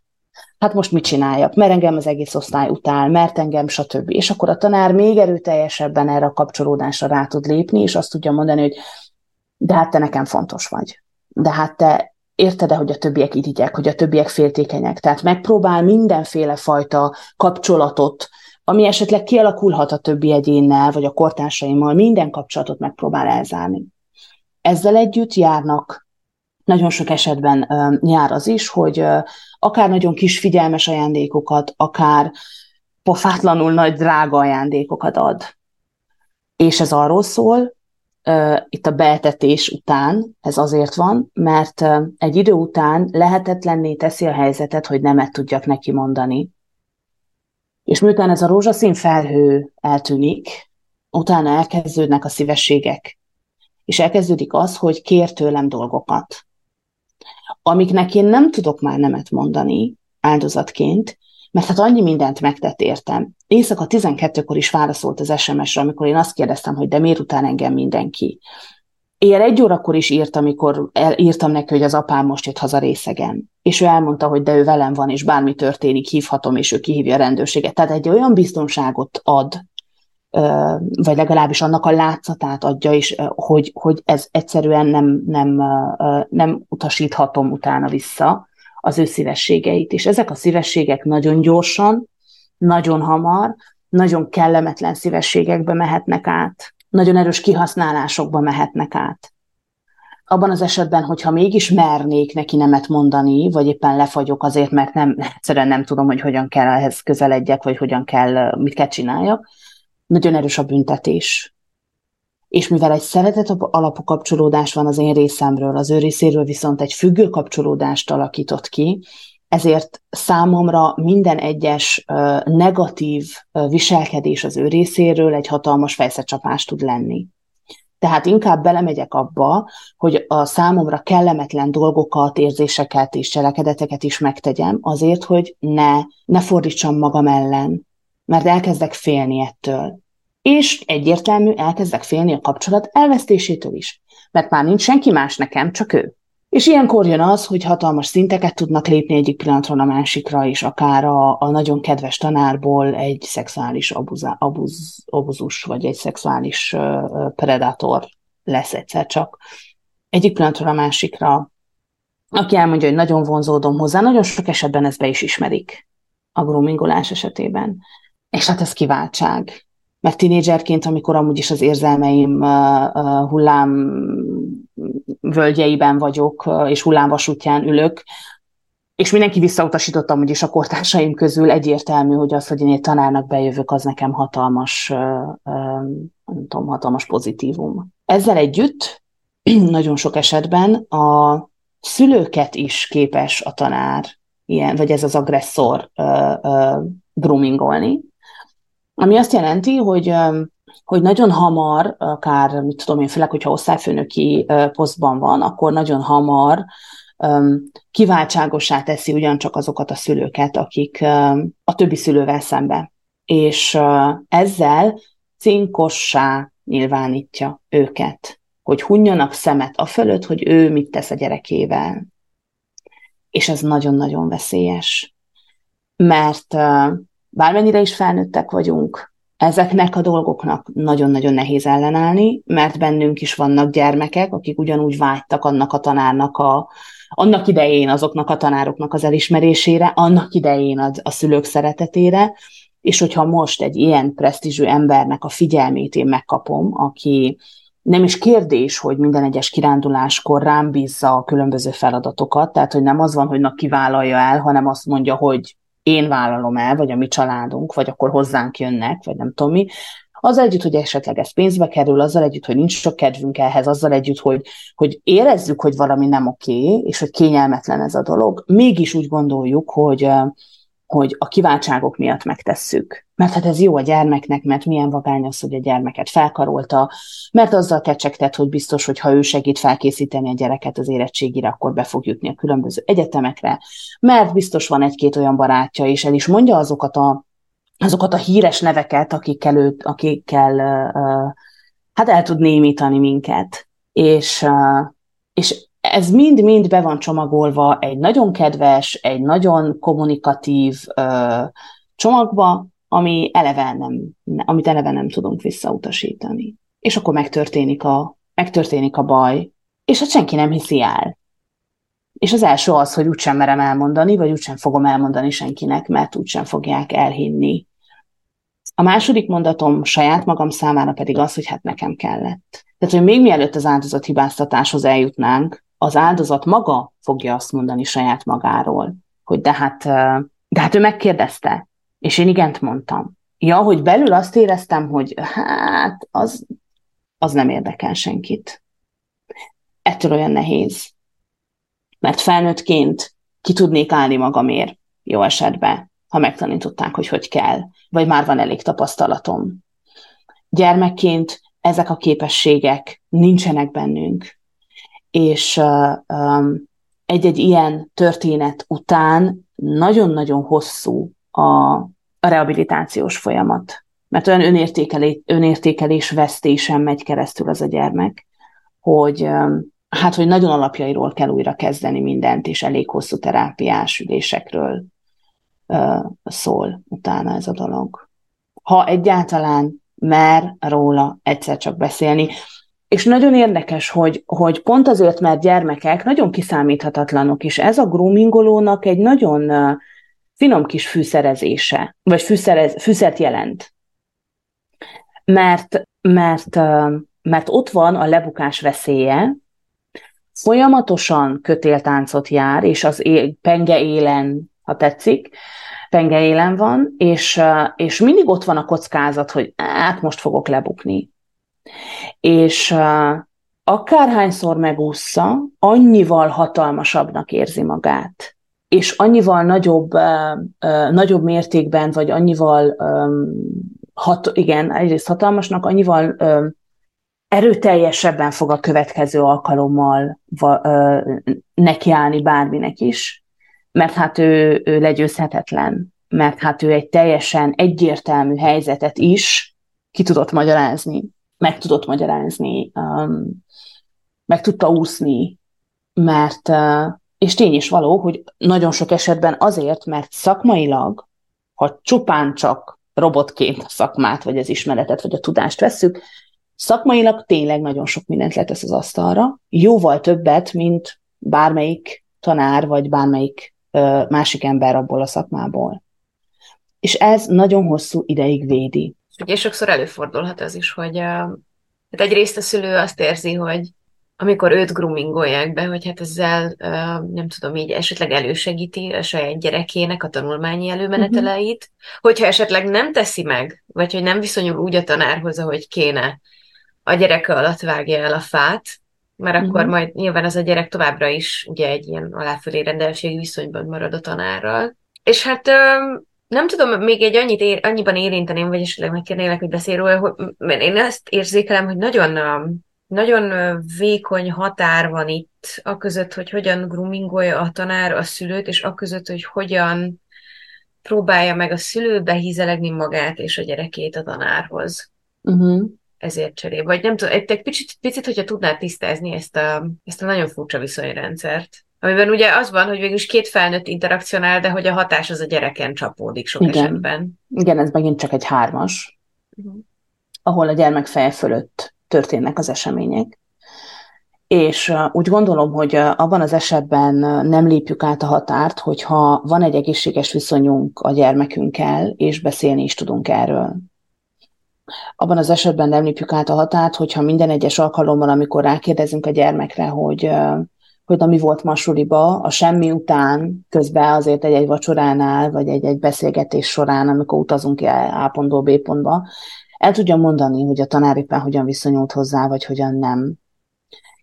Hát most mit csináljak? Mert engem az egész osztály utál, mert engem, stb. És akkor a tanár még erőteljesebben erre a kapcsolódásra rá tud lépni, és azt tudja mondani, hogy de hát te nekem fontos vagy. De hát te érted-e, hogy a többiek irigyek, hogy a többiek féltékenyek. Tehát megpróbál mindenféle fajta kapcsolatot, ami esetleg kialakulhat a többi egyénnel, vagy a kortársaimmal, minden kapcsolatot megpróbál elzárni. Ezzel együtt járnak, nagyon sok esetben jár az is, hogy akár nagyon kis figyelmes ajándékokat, akár pofátlanul nagy drága ajándékokat ad. És ez arról szól, itt a beetetés után, ez azért van, mert egy idő után lehetetlenné teszi a helyzetet, hogy nemet tudjak neki mondani. És miután ez a rózsaszín felhő eltűnik, utána elkezdődnek a szívességek, és elkezdődik az, hogy kér tőlem dolgokat, amiknek én nem tudok már nemet mondani áldozatként, mert hát annyi mindent megtett értem. Éjszaka 12-kor is válaszolt az SMS-re, amikor én azt kérdeztem, hogy de miért után engem mindenki. Éjjel egy órakor is írt, amikor el, írtam neki, hogy az apám most jött haza részegen. És ő elmondta, hogy de ő velem van, és bármi történik, hívhatom, és ő kihívja a rendőrséget. Tehát egy olyan biztonságot ad vagy legalábbis annak a látszatát adja is, hogy, hogy ez egyszerűen nem, nem, nem utasíthatom utána vissza az ő szívességeit. És ezek a szívességek nagyon gyorsan, nagyon hamar, nagyon kellemetlen szívességekbe mehetnek át, nagyon erős kihasználásokba mehetnek át. Abban az esetben, hogyha mégis mernék neki nemet mondani, vagy éppen lefagyok azért, mert nem, egyszerűen nem tudom, hogy hogyan kell ehhez közeledjek, vagy hogyan kell, mit kell csináljak, nagyon erős a büntetés. És mivel egy szeretet alapú kapcsolódás van az én részemről, az ő részéről viszont egy függő kapcsolódást alakított ki, ezért számomra minden egyes negatív viselkedés az ő részéről egy hatalmas fejszecsapás tud lenni. Tehát inkább belemegyek abba, hogy a számomra kellemetlen dolgokat, érzéseket és cselekedeteket is megtegyem, azért, hogy ne, ne fordítsam magam ellen, mert elkezdek félni ettől. És egyértelmű, elkezdek félni a kapcsolat elvesztésétől is, mert már nincs senki más nekem, csak ő. És ilyenkor jön az, hogy hatalmas szinteket tudnak lépni egyik pillanatról a másikra, és akár a, a nagyon kedves tanárból egy szexuális abuzá, abuz, abuzus, vagy egy szexuális uh, predátor lesz egyszer csak. Egyik pillanatról a másikra, aki elmondja, hogy nagyon vonzódom hozzá, nagyon sok esetben ezt be is ismerik a groomingolás esetében. És hát ez kiváltság. Mert tinédzserként, amikor amúgy is az érzelmeim hullám völgyeiben vagyok, és hullámvasútján ülök, és mindenki visszautasítottam, hogy is a kortársaim közül egyértelmű, hogy az, hogy én egy tanárnak bejövök, az nekem hatalmas, nem tudom, hatalmas pozitívum. Ezzel együtt [CLEARS THROAT] nagyon sok esetben a szülőket is képes a tanár, ilyen, vagy ez az agresszor groomingolni, ami azt jelenti, hogy hogy nagyon hamar, akár, mit tudom én, főleg, hogyha osztályfőnöki posztban van, akkor nagyon hamar kiváltságosá teszi ugyancsak azokat a szülőket, akik a többi szülővel szembe. És ezzel cinkossá nyilvánítja őket, hogy hunjanak szemet a fölött, hogy ő mit tesz a gyerekével. És ez nagyon-nagyon veszélyes. Mert bármennyire is felnőttek vagyunk, ezeknek a dolgoknak nagyon-nagyon nehéz ellenállni, mert bennünk is vannak gyermekek, akik ugyanúgy vágytak annak a tanárnak a, annak idején azoknak a tanároknak az elismerésére, annak idején a, a szülők szeretetére, és hogyha most egy ilyen presztízsű embernek a figyelmét én megkapom, aki nem is kérdés, hogy minden egyes kiránduláskor rám bízza a különböző feladatokat, tehát hogy nem az van, hogy na kivállalja el, hanem azt mondja, hogy én vállalom el, vagy a mi családunk, vagy akkor hozzánk jönnek, vagy nem tudom mi, azzal együtt, hogy esetleg ez pénzbe kerül, azzal együtt, hogy nincs sok kedvünk ehhez, azzal együtt, hogy, hogy érezzük, hogy valami nem oké, és hogy kényelmetlen ez a dolog, mégis úgy gondoljuk, hogy, hogy a kiváltságok miatt megtesszük. Mert hát ez jó a gyermeknek, mert milyen vagány az, hogy a gyermeket felkarolta, mert azzal kecsegtet, hogy biztos, hogy ha ő segít felkészíteni a gyereket az érettségire, akkor be fog jutni a különböző egyetemekre, mert biztos van egy-két olyan barátja, és el is mondja azokat a, azokat a híres neveket, akikkel, őt, akikkel uh, hát el tud némítani minket. És, uh, és ez mind-mind be van csomagolva egy nagyon kedves, egy nagyon kommunikatív uh, csomagba, ami eleve nem, amit eleve nem tudunk visszautasítani. És akkor megtörténik a, megtörténik a baj, és hát senki nem hiszi el. És az első az, hogy úgysem merem elmondani, vagy úgysem fogom elmondani senkinek, mert úgysem fogják elhinni. A második mondatom saját magam számára pedig az, hogy hát nekem kellett. Tehát, hogy még mielőtt az áldozat hibáztatáshoz eljutnánk, az áldozat maga fogja azt mondani saját magáról, hogy de hát, de hát ő megkérdezte, és én igent mondtam. Ja, hogy belül azt éreztem, hogy hát az, az nem érdekel senkit. Ettől olyan nehéz. Mert felnőttként ki tudnék állni magamért, jó esetben, ha megtanították, hogy hogy kell, vagy már van elég tapasztalatom. Gyermekként ezek a képességek nincsenek bennünk, és egy-egy ilyen történet után nagyon-nagyon hosszú a, a rehabilitációs folyamat. Mert olyan önértékelés, önértékelés vesztésen megy keresztül az a gyermek, hogy hát, hogy nagyon alapjairól kell újra kezdeni mindent, és elég hosszú terápiás ülésekről szól utána ez a dolog. Ha egyáltalán mer róla egyszer csak beszélni. És nagyon érdekes, hogy, hogy pont azért, mert gyermekek nagyon kiszámíthatatlanok, és ez a groomingolónak egy nagyon finom kis fűszerezése, vagy fűszerez, fűszert jelent. Mert, mert, mert ott van a lebukás veszélye, folyamatosan kötéltáncot jár, és az é- penge élen, ha tetszik, penge élen van, és, és mindig ott van a kockázat, hogy hát most fogok lebukni. És akárhányszor megúszza, annyival hatalmasabbnak érzi magát. És annyival nagyobb, nagyobb mértékben, vagy annyival, hat, igen, egyrészt hatalmasnak, annyival erőteljesebben fog a következő alkalommal nekiállni bárminek is, mert hát ő, ő legyőzhetetlen, mert hát ő egy teljesen egyértelmű helyzetet is ki tudott magyarázni, meg tudott magyarázni, um, meg tudta úszni, mert, uh, és tény is való, hogy nagyon sok esetben azért, mert szakmailag, ha csupán csak robotként a szakmát, vagy az ismeretet, vagy a tudást vesszük, szakmailag tényleg nagyon sok mindent letesz az asztalra, jóval többet, mint bármelyik tanár, vagy bármelyik ö, másik ember abból a szakmából. És ez nagyon hosszú ideig védi. Ugye sokszor előfordulhat az is, hogy hát egyrészt a szülő azt érzi, hogy amikor őt groomingolják be, hogy hát ezzel nem tudom, így esetleg elősegíti a saját gyerekének a tanulmányi előmeneteleit, uh-huh. hogyha esetleg nem teszi meg, vagy hogy nem viszonyul úgy a tanárhoz, ahogy kéne, a gyereke alatt vágja el a fát, mert uh-huh. akkor majd nyilván az a gyerek továbbra is ugye egy ilyen aláfölé rendelségi viszonyban marad a tanárral. És hát nem tudom, még egy annyit ér, annyiban érinteném, vagy esetleg megkérnélek, hogy beszél róla, hogy, mert én azt érzékelem, hogy nagyon nagyon vékony határ van itt, a között, hogy hogyan groomingolja a tanár a szülőt, és a között, hogy hogyan próbálja meg a szülő behízelegni magát és a gyerekét a tanárhoz. Uh-huh. Ezért cserébe. Vagy nem tudom, egy picit, picit, hogyha tudnád tisztázni ezt a, ezt a nagyon furcsa viszonyrendszert. Amiben ugye az van, hogy végülis két felnőtt interakcionál, de hogy a hatás az a gyereken csapódik sok Igen. esetben. Igen, ez megint csak egy hármas, uh-huh. ahol a gyermek feje fölött történnek az események. És úgy gondolom, hogy abban az esetben nem lépjük át a határt, hogyha van egy egészséges viszonyunk a gyermekünkkel, és beszélni is tudunk erről. Abban az esetben nem lépjük át a határt, hogyha minden egyes alkalommal, amikor rákérdezünk a gyermekre, hogy hogy na mi volt masuliba, a semmi után, közben azért egy-egy vacsoránál, vagy egy-egy beszélgetés során, amikor utazunk A pontból B pontba, el tudja mondani, hogy a tanár éppen hogyan viszonyult hozzá, vagy hogyan nem.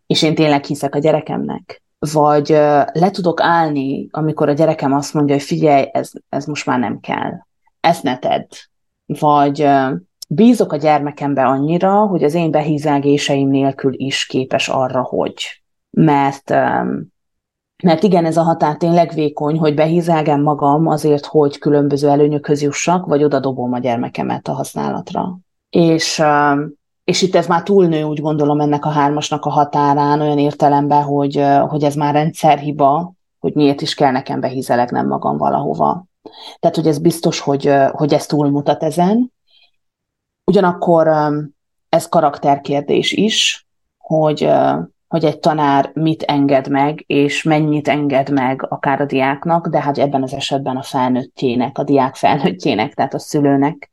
És én tényleg hiszek a gyerekemnek. Vagy le tudok állni, amikor a gyerekem azt mondja, hogy figyelj, ez, ez most már nem kell. Ezt ne tedd. Vagy bízok a gyermekembe annyira, hogy az én behízelgéseim nélkül is képes arra, hogy. Mert um, mert igen, ez a határ tényleg vékony, hogy behízelgem magam azért, hogy különböző előnyökhöz jussak, vagy odadobom a gyermekemet a használatra és, és itt ez már túlnő, úgy gondolom, ennek a hármasnak a határán, olyan értelemben, hogy, hogy ez már rendszerhiba, hogy miért is kell nekem behízelegnem magam valahova. Tehát, hogy ez biztos, hogy, hogy ez túlmutat ezen. Ugyanakkor ez karakterkérdés is, hogy, hogy egy tanár mit enged meg, és mennyit enged meg akár a diáknak, de hát ebben az esetben a felnőttjének, a diák felnőttjének, tehát a szülőnek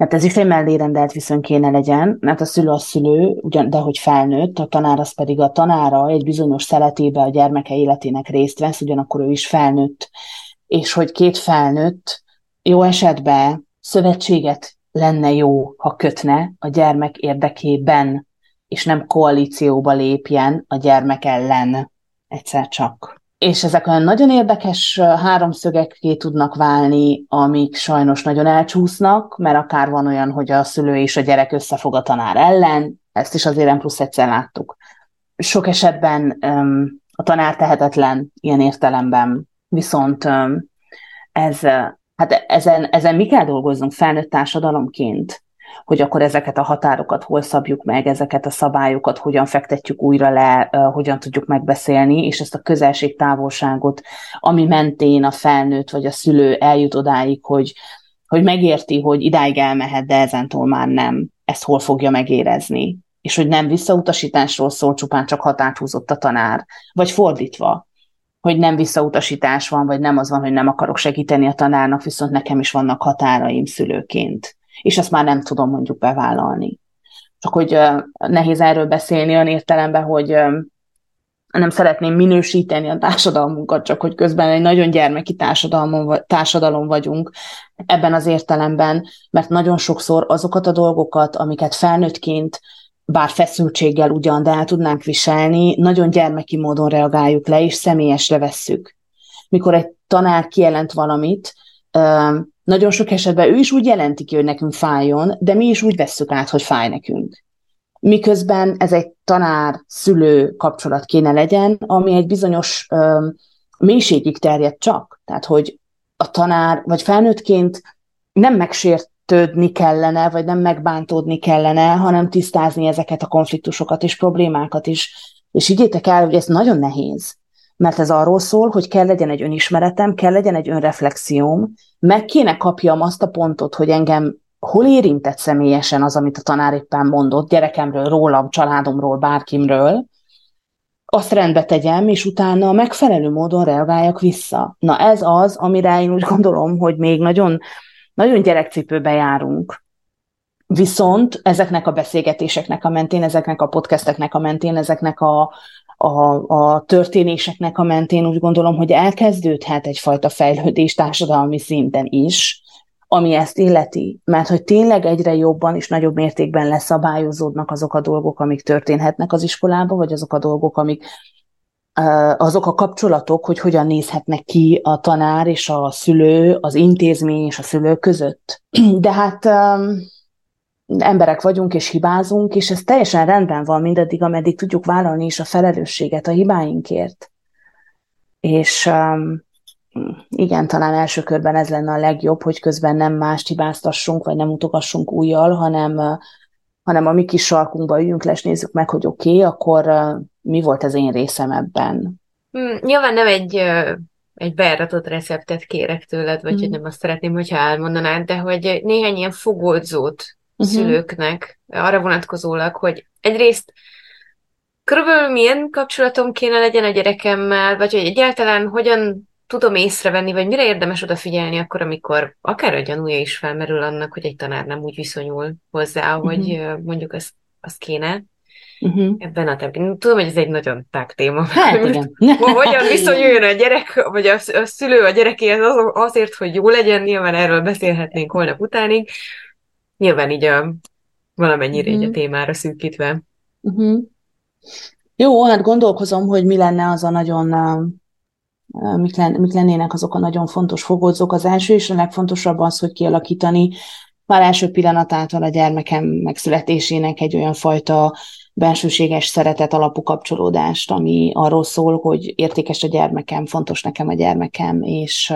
Hát ez is egy mellérendelt viszony kéne legyen, mert a szülő a szülő, ugyan, de hogy felnőtt, a tanár az pedig a tanára egy bizonyos szeletébe a gyermeke életének részt vesz, ugyanakkor ő is felnőtt. És hogy két felnőtt jó esetben szövetséget lenne jó, ha kötne a gyermek érdekében, és nem koalícióba lépjen a gyermek ellen egyszer csak. És ezek olyan nagyon érdekes háromszögekké tudnak válni, amik sajnos nagyon elcsúsznak, mert akár van olyan, hogy a szülő és a gyerek összefog a tanár ellen, ezt is azért plusz egyszer láttuk. Sok esetben um, a tanár tehetetlen ilyen értelemben, viszont um, ez, hát ezen, ezen mi kell dolgoznunk? Felnőtt társadalomként, hogy akkor ezeket a határokat hol szabjuk meg, ezeket a szabályokat hogyan fektetjük újra le, hogyan tudjuk megbeszélni, és ezt a közelség távolságot, ami mentén a felnőtt vagy a szülő eljut odáig, hogy hogy megérti, hogy idáig elmehet, de ezentúl már nem. Ezt hol fogja megérezni? És hogy nem visszautasításról szól, csupán csak határt húzott a tanár. Vagy fordítva, hogy nem visszautasítás van, vagy nem az van, hogy nem akarok segíteni a tanárnak, viszont nekem is vannak határaim szülőként. És ezt már nem tudom mondjuk bevállalni. Csak hogy nehéz erről beszélni olyan értelemben, hogy nem szeretném minősíteni a társadalmunkat, csak hogy közben egy nagyon gyermeki társadalom vagyunk ebben az értelemben, mert nagyon sokszor azokat a dolgokat, amiket felnőttként bár feszültséggel ugyan, de el tudnánk viselni, nagyon gyermeki módon reagáljuk le, és személyesre vesszük. Mikor egy tanár kijelent valamit, nagyon sok esetben ő is úgy jelenti ki, hogy nekünk fájjon, de mi is úgy vesszük át, hogy fáj nekünk. Miközben ez egy tanár-szülő kapcsolat kéne legyen, ami egy bizonyos mélységig terjed csak. Tehát, hogy a tanár, vagy felnőttként nem megsért sértődni kellene, vagy nem megbántódni kellene, hanem tisztázni ezeket a konfliktusokat és problémákat is. És higgyétek el, hogy ez nagyon nehéz, mert ez arról szól, hogy kell legyen egy önismeretem, kell legyen egy önreflexióm, meg kéne kapjam azt a pontot, hogy engem hol érintett személyesen az, amit a tanár éppen mondott, gyerekemről, rólam, családomról, bárkimről, azt rendbe tegyem, és utána megfelelő módon reagáljak vissza. Na ez az, amire én úgy gondolom, hogy még nagyon nagyon gyerekcipőbe járunk. Viszont ezeknek a beszélgetéseknek a mentén, ezeknek a podcasteknek a mentén, ezeknek a, a, a történéseknek a mentén úgy gondolom, hogy elkezdődhet egyfajta fejlődés társadalmi szinten is, ami ezt illeti, mert hogy tényleg egyre jobban és nagyobb mértékben leszabályozódnak azok a dolgok, amik történhetnek az iskolában, vagy azok a dolgok, amik azok a kapcsolatok, hogy hogyan nézhetnek ki a tanár és a szülő, az intézmény és a szülő között. [CLEARS THROAT] De hát emberek vagyunk és hibázunk, és ez teljesen rendben van mindaddig, ameddig tudjuk vállalni is a felelősséget a hibáinkért. És um, igen, talán első körben ez lenne a legjobb, hogy közben nem mást hibáztassunk, vagy nem utogassunk újjal, hanem, hanem a mi kis sarkunkba üljünk le, és nézzük meg, hogy oké, okay, akkor mi volt az én részem ebben? Hmm, nyilván nem egy, egy beáratott receptet kérek tőled, vagy mm. hogy nem azt szeretném, hogyha elmondanád, de hogy néhány ilyen fogódzót uh-huh. szülőknek arra vonatkozólag, hogy egyrészt körülbelül milyen kapcsolatom kéne legyen a gyerekemmel, vagy hogy egyáltalán hogyan tudom észrevenni, vagy mire érdemes odafigyelni akkor, amikor akár a gyanúja is felmerül annak, hogy egy tanár nem úgy viszonyul hozzá, hogy uh-huh. mondjuk azt, azt kéne uh-huh. ebben a területen. Tudom, hogy ez egy nagyon tág téma. Hát, igen. [LAUGHS] Hogyan viszonyuljon a gyerek, vagy a, a szülő a gyerekéhez az, azért, hogy jó legyen, nyilván erről beszélhetnénk holnap utánig. Nyilván így a valamennyire uh-huh. így a témára szűkítve. Uh-huh. Jó, hát gondolkozom, hogy mi lenne az a nagyon, mik, len, mik lennének azok a nagyon fontos fogódzók. Az első és a legfontosabb az, hogy kialakítani már első pillanatától a gyermekem megszületésének egy olyan fajta bensőséges szeretet alapú kapcsolódást, ami arról szól, hogy értékes a gyermekem, fontos nekem a gyermekem, és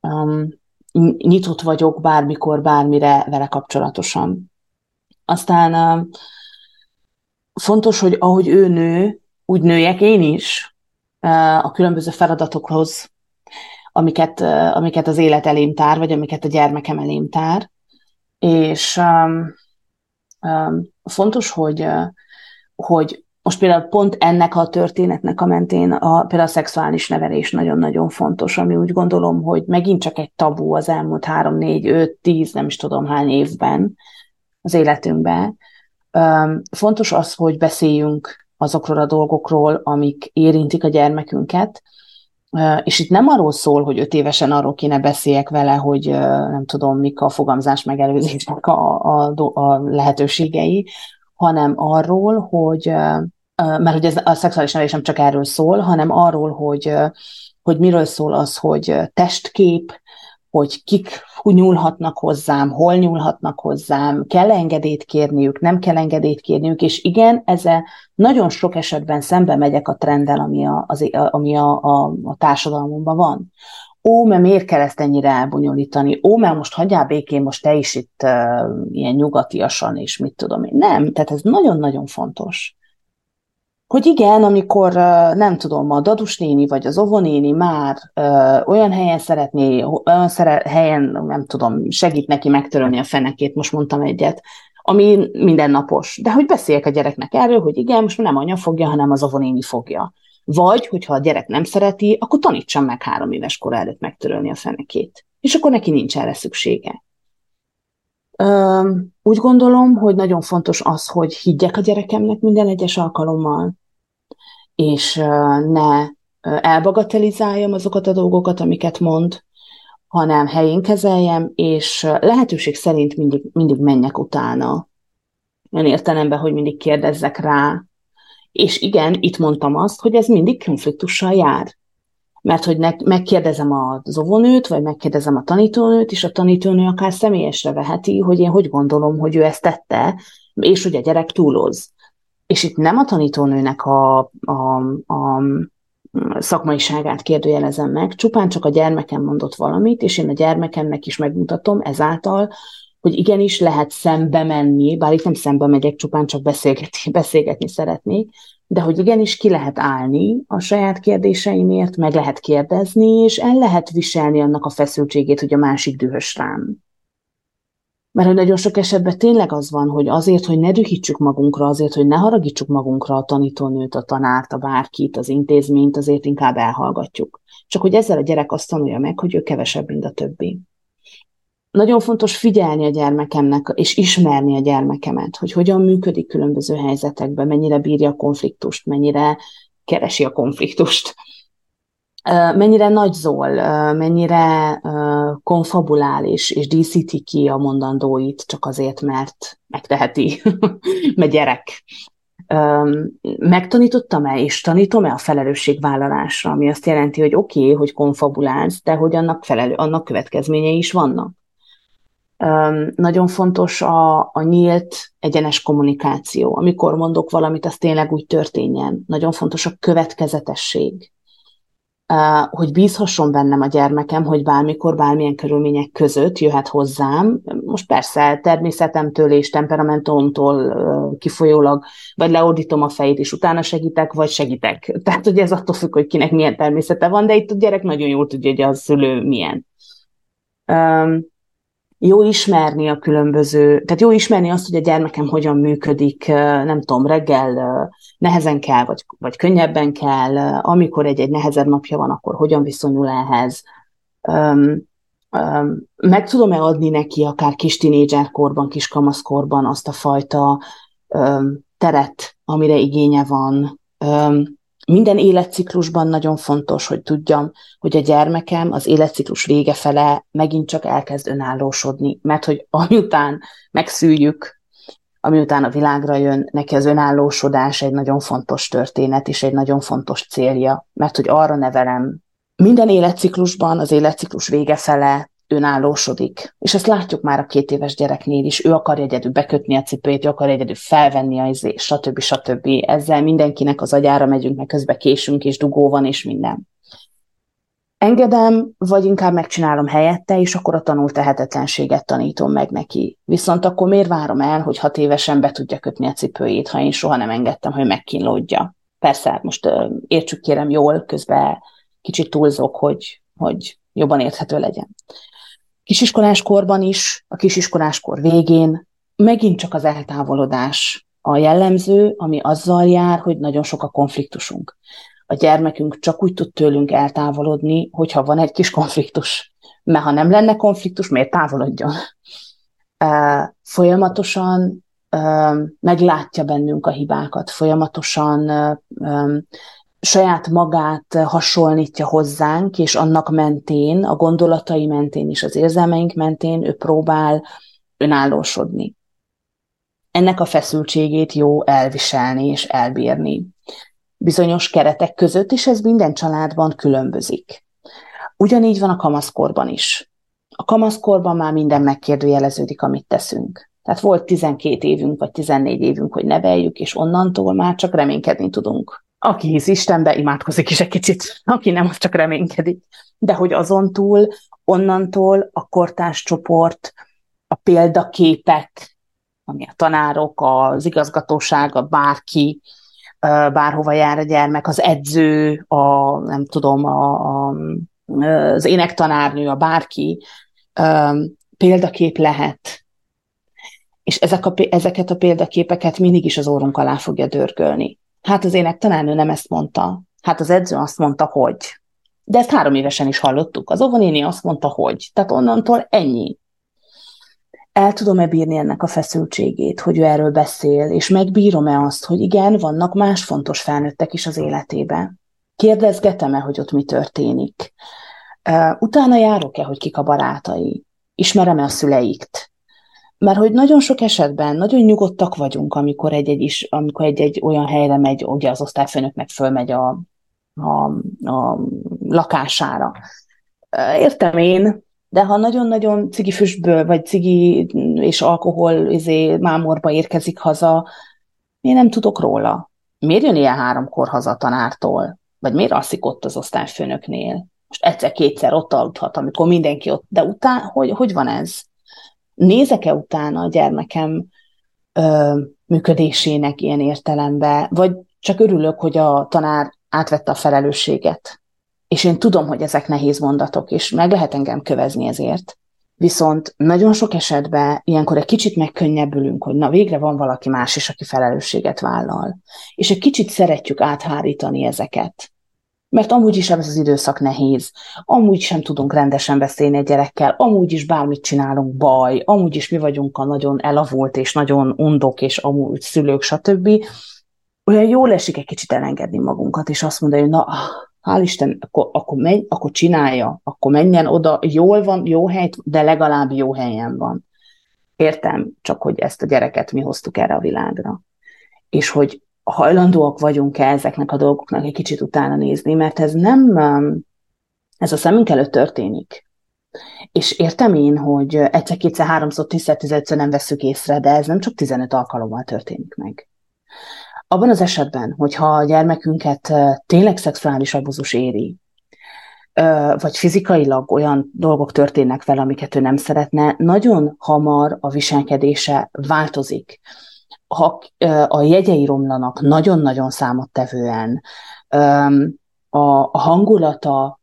um, nyitott vagyok bármikor, bármire vele kapcsolatosan. Aztán um, fontos, hogy ahogy ő nő, úgy nőjek én is uh, a különböző feladatokhoz, amiket, uh, amiket az élet elém tár, vagy amiket a gyermekem elém tár. És um, fontos, hogy, hogy most például pont ennek a történetnek a mentén a, például a szexuális nevelés nagyon-nagyon fontos, ami úgy gondolom, hogy megint csak egy tabu az elmúlt három, négy, öt, tíz, nem is tudom hány évben az életünkben. Fontos az, hogy beszéljünk azokról a dolgokról, amik érintik a gyermekünket, és itt nem arról szól, hogy öt évesen arról kéne beszéljek vele, hogy nem tudom, mik a fogamzás megelőzésnek a, a, a lehetőségei, hanem arról, hogy mert hogy ez a szexuális nevelés nem csak erről szól, hanem arról, hogy, hogy miről szól az, hogy testkép, hogy kik nyúlhatnak hozzám, hol nyúlhatnak hozzám, kell engedélyt kérniük, nem kell engedélyt kérniük, és igen, ezzel nagyon sok esetben szembe megyek a trenddel, ami a, az, ami a, a, a társadalmunkban van. Ó, mert miért kell ezt ennyire elbonyolítani? Ó, mert most hagyjál békén, most te is itt uh, ilyen nyugatiasan, és mit tudom én. Nem, tehát ez nagyon-nagyon fontos. Hogy igen, amikor nem tudom, a dadus néni vagy az ovonéni már ö, olyan helyen szeretné, olyan szere, helyen, nem tudom, segít neki megtörölni a fenekét, most mondtam egyet, ami mindennapos. De hogy beszéljek a gyereknek erről, hogy igen, most nem anya fogja, hanem az ovonéni fogja. Vagy, hogyha a gyerek nem szereti, akkor tanítsam meg három éves kor előtt megtörölni a fenekét. És akkor neki nincs erre szüksége. Úgy gondolom, hogy nagyon fontos az, hogy higgyek a gyerekemnek minden egyes alkalommal, és ne elbagatelizáljam azokat a dolgokat, amiket mond, hanem helyén kezeljem, és lehetőség szerint mindig, mindig menjek utána. Olyan értelemben, hogy mindig kérdezzek rá. És igen, itt mondtam azt, hogy ez mindig konfliktussal jár mert hogy ne, megkérdezem az óvónőt, vagy megkérdezem a tanítónőt, és a tanítónő akár személyesre veheti, hogy én hogy gondolom, hogy ő ezt tette, és hogy a gyerek túloz. És itt nem a tanítónőnek a, a, a szakmaiságát kérdőjelezem meg, csupán csak a gyermekem mondott valamit, és én a gyermekemnek is megmutatom ezáltal, hogy igenis lehet szembe menni, bár itt nem szembe megyek, csupán csak beszélgetni, [LAUGHS] beszélgetni szeretnék, de hogy igenis ki lehet állni a saját kérdéseimért, meg lehet kérdezni, és el lehet viselni annak a feszültségét, hogy a másik dühös rám. Mert hogy nagyon sok esetben tényleg az van, hogy azért, hogy ne dühítsük magunkra, azért, hogy ne haragítsuk magunkra a tanítónőt, a tanárt, a bárkit, az intézményt, azért inkább elhallgatjuk. Csak hogy ezzel a gyerek azt tanulja meg, hogy ő kevesebb, mint a többi nagyon fontos figyelni a gyermekemnek, és ismerni a gyermekemet, hogy hogyan működik különböző helyzetekben, mennyire bírja a konfliktust, mennyire keresi a konfliktust, mennyire nagy zol, mennyire konfabulál és, és díszíti ki a mondandóit csak azért, mert megteheti, [LAUGHS] mert gyerek. Megtanítottam-e és tanítom-e a felelősségvállalásra, ami azt jelenti, hogy oké, okay, hogy konfabulálsz, de hogy annak, felelő, annak következményei is vannak. Nagyon fontos a, a nyílt, egyenes kommunikáció. Amikor mondok valamit, az tényleg úgy történjen. Nagyon fontos a következetesség. Hogy bízhasson bennem a gyermekem, hogy bármikor, bármilyen körülmények között jöhet hozzám. Most persze természetemtől és temperamentumtól kifolyólag, vagy leordítom a fejét, és utána segítek, vagy segítek. [LAUGHS] Tehát, hogy ez attól függ, hogy kinek milyen természete van, de itt a gyerek nagyon jól tudja, hogy a szülő milyen jó ismerni a különböző, tehát jó ismerni azt, hogy a gyermekem hogyan működik, nem tudom, reggel nehezen kell, vagy, vagy könnyebben kell, amikor egy-egy nehezebb napja van, akkor hogyan viszonyul ehhez. Meg tudom-e adni neki akár kis tinédzserkorban, kis kamaszkorban azt a fajta teret, amire igénye van, minden életciklusban nagyon fontos, hogy tudjam, hogy a gyermekem az életciklus vége fele megint csak elkezd önállósodni, mert hogy amiután megszüljük, amiután a világra jön, neki az önállósodás egy nagyon fontos történet és egy nagyon fontos célja, mert hogy arra nevelem. Minden életciklusban, az életciklus vége fele önállósodik. És ezt látjuk már a két éves gyereknél is. Ő akarja egyedül bekötni a cipőjét, ő akarja egyedül felvenni a izé, stb. stb. Ezzel mindenkinek az agyára megyünk, meg közben késünk, és dugó van, és minden. Engedem, vagy inkább megcsinálom helyette, és akkor a tanult tehetetlenséget tanítom meg neki. Viszont akkor miért várom el, hogy hat évesen be tudja kötni a cipőjét, ha én soha nem engedtem, hogy megkínlódja. Persze, most értsük kérem jól, közben kicsit túlzok, hogy, hogy jobban érthető legyen kisiskolás korban is, a kisiskolás kor végén megint csak az eltávolodás a jellemző, ami azzal jár, hogy nagyon sok a konfliktusunk. A gyermekünk csak úgy tud tőlünk eltávolodni, hogyha van egy kis konfliktus. Mert ha nem lenne konfliktus, miért távolodjon? Folyamatosan meglátja bennünk a hibákat, folyamatosan saját magát hasonlítja hozzánk, és annak mentén, a gondolatai mentén és az érzelmeink mentén ő próbál önállósodni. Ennek a feszültségét jó elviselni és elbírni. Bizonyos keretek között, és ez minden családban különbözik. Ugyanígy van a kamaszkorban is. A kamaszkorban már minden megkérdőjeleződik, amit teszünk. Tehát volt 12 évünk, vagy 14 évünk, hogy neveljük, és onnantól már csak reménykedni tudunk aki hisz Istenbe, imádkozik is egy kicsit, aki nem, az csak reménykedik. De hogy azon túl, onnantól a kortárs csoport, a példaképek, ami a tanárok, az igazgatóság, a bárki, bárhova jár a gyermek, az edző, a, nem tudom, a, a, az énektanárnő, a bárki példakép lehet. És ezek a, ezeket a példaképeket mindig is az órunk alá fogja dörgölni. Hát az énektanárnő nem ezt mondta. Hát az edző azt mondta, hogy. De ezt három évesen is hallottuk. Az óvonéni azt mondta, hogy. Tehát onnantól ennyi el tudom-e bírni ennek a feszültségét, hogy ő erről beszél, és megbírom-e azt, hogy igen, vannak más fontos felnőttek is az életében. Kérdezgetem-e, hogy ott mi történik. Utána járok-e, hogy kik a barátai? Ismerem-e a szüleikt? Mert hogy nagyon sok esetben nagyon nyugodtak vagyunk, amikor egy-egy, is, amikor egy-egy olyan helyre megy, ugye az osztályfőnöknek fölmegy a, a, a lakására. Értem én, de ha nagyon-nagyon cigi füstből, vagy cigi és alkohol izé, mámorba érkezik haza, én nem tudok róla. Miért jön ilyen háromkor haza a tanártól? Vagy miért alszik ott az osztályfőnöknél? Most egyszer-kétszer ott aludhat, amikor mindenki ott, de után, hogy, hogy van ez? Nézek-e utána a gyermekem ö, működésének ilyen értelemben, vagy csak örülök, hogy a tanár átvette a felelősséget és én tudom, hogy ezek nehéz mondatok, és meg lehet engem kövezni ezért. Viszont nagyon sok esetben ilyenkor egy kicsit megkönnyebbülünk, hogy na végre van valaki más is, aki felelősséget vállal. És egy kicsit szeretjük áthárítani ezeket. Mert amúgy is ez az időszak nehéz, amúgy sem tudunk rendesen beszélni egy gyerekkel, amúgy is bármit csinálunk baj, amúgy is mi vagyunk a nagyon elavult és nagyon undok és amúgy szülők, stb. Olyan jól esik egy kicsit elengedni magunkat, és azt mondani, hogy na, hál' Isten, akkor, akkor, megy, akkor csinálja, akkor menjen oda, jól van, jó hely, de legalább jó helyen van. Értem, csak hogy ezt a gyereket mi hoztuk erre a világra. És hogy hajlandóak vagyunk-e ezeknek a dolgoknak egy kicsit utána nézni, mert ez nem, ez a szemünk előtt történik. És értem én, hogy egyszer, kétszer, háromszor, tízszer, tizenötször nem veszük észre, de ez nem csak 15 alkalommal történik meg. Abban az esetben, hogyha a gyermekünket tényleg szexuális abuzus éri, vagy fizikailag olyan dolgok történnek vele, amiket ő nem szeretne, nagyon hamar a viselkedése változik. Ha a jegyei romlanak nagyon-nagyon számottevően, a hangulata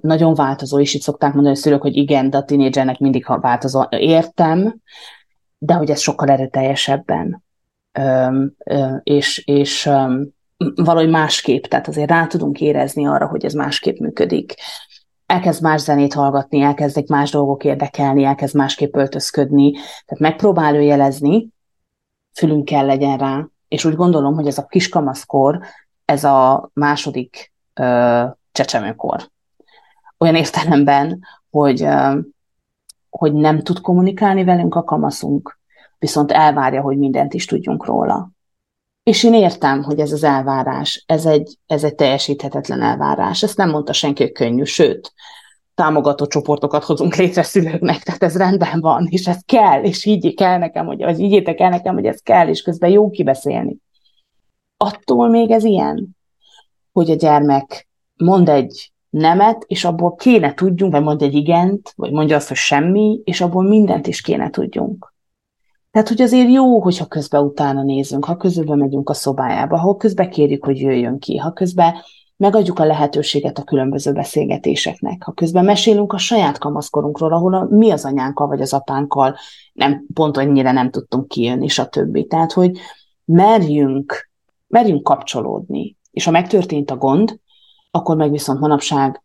nagyon változó, és itt szokták mondani a szülők, hogy igen, de a tinédzsernek mindig változó. Értem, de hogy ez sokkal erőteljesebben és, és valahogy másképp, tehát azért rá tudunk érezni arra, hogy ez másképp működik. Elkezd más zenét hallgatni, elkezdek más dolgok érdekelni, elkezd másképp öltözködni, tehát megpróbál ő jelezni, fülünk kell legyen rá, és úgy gondolom, hogy ez a kiskamaszkor, ez a második ö, csecsemőkor. Olyan értelemben, hogy, ö, hogy nem tud kommunikálni velünk a kamaszunk, viszont elvárja, hogy mindent is tudjunk róla. És én értem, hogy ez az elvárás, ez egy, ez egy teljesíthetetlen elvárás. Ezt nem mondta senki, hogy könnyű, sőt, támogató csoportokat hozunk létre szülőknek, tehát ez rendben van, és ez kell, és így kell nekem, hogy, vagy higgyétek el nekem, hogy ez kell, és közben jó kibeszélni. Attól még ez ilyen, hogy a gyermek mond egy nemet, és abból kéne tudjunk, vagy mond egy igent, vagy mondja azt, hogy semmi, és abból mindent is kéne tudjunk. Tehát, hogy azért jó, hogyha közben utána nézünk, ha közben megyünk a szobájába, ha közben kérjük, hogy jöjjön ki, ha közben megadjuk a lehetőséget a különböző beszélgetéseknek, ha közben mesélünk a saját kamaszkorunkról, ahol a, mi az anyánkkal vagy az apánkkal nem, pont annyira nem tudtunk kijönni, stb. Tehát, hogy merjünk, merjünk kapcsolódni. És ha megtörtént a gond, akkor meg viszont manapság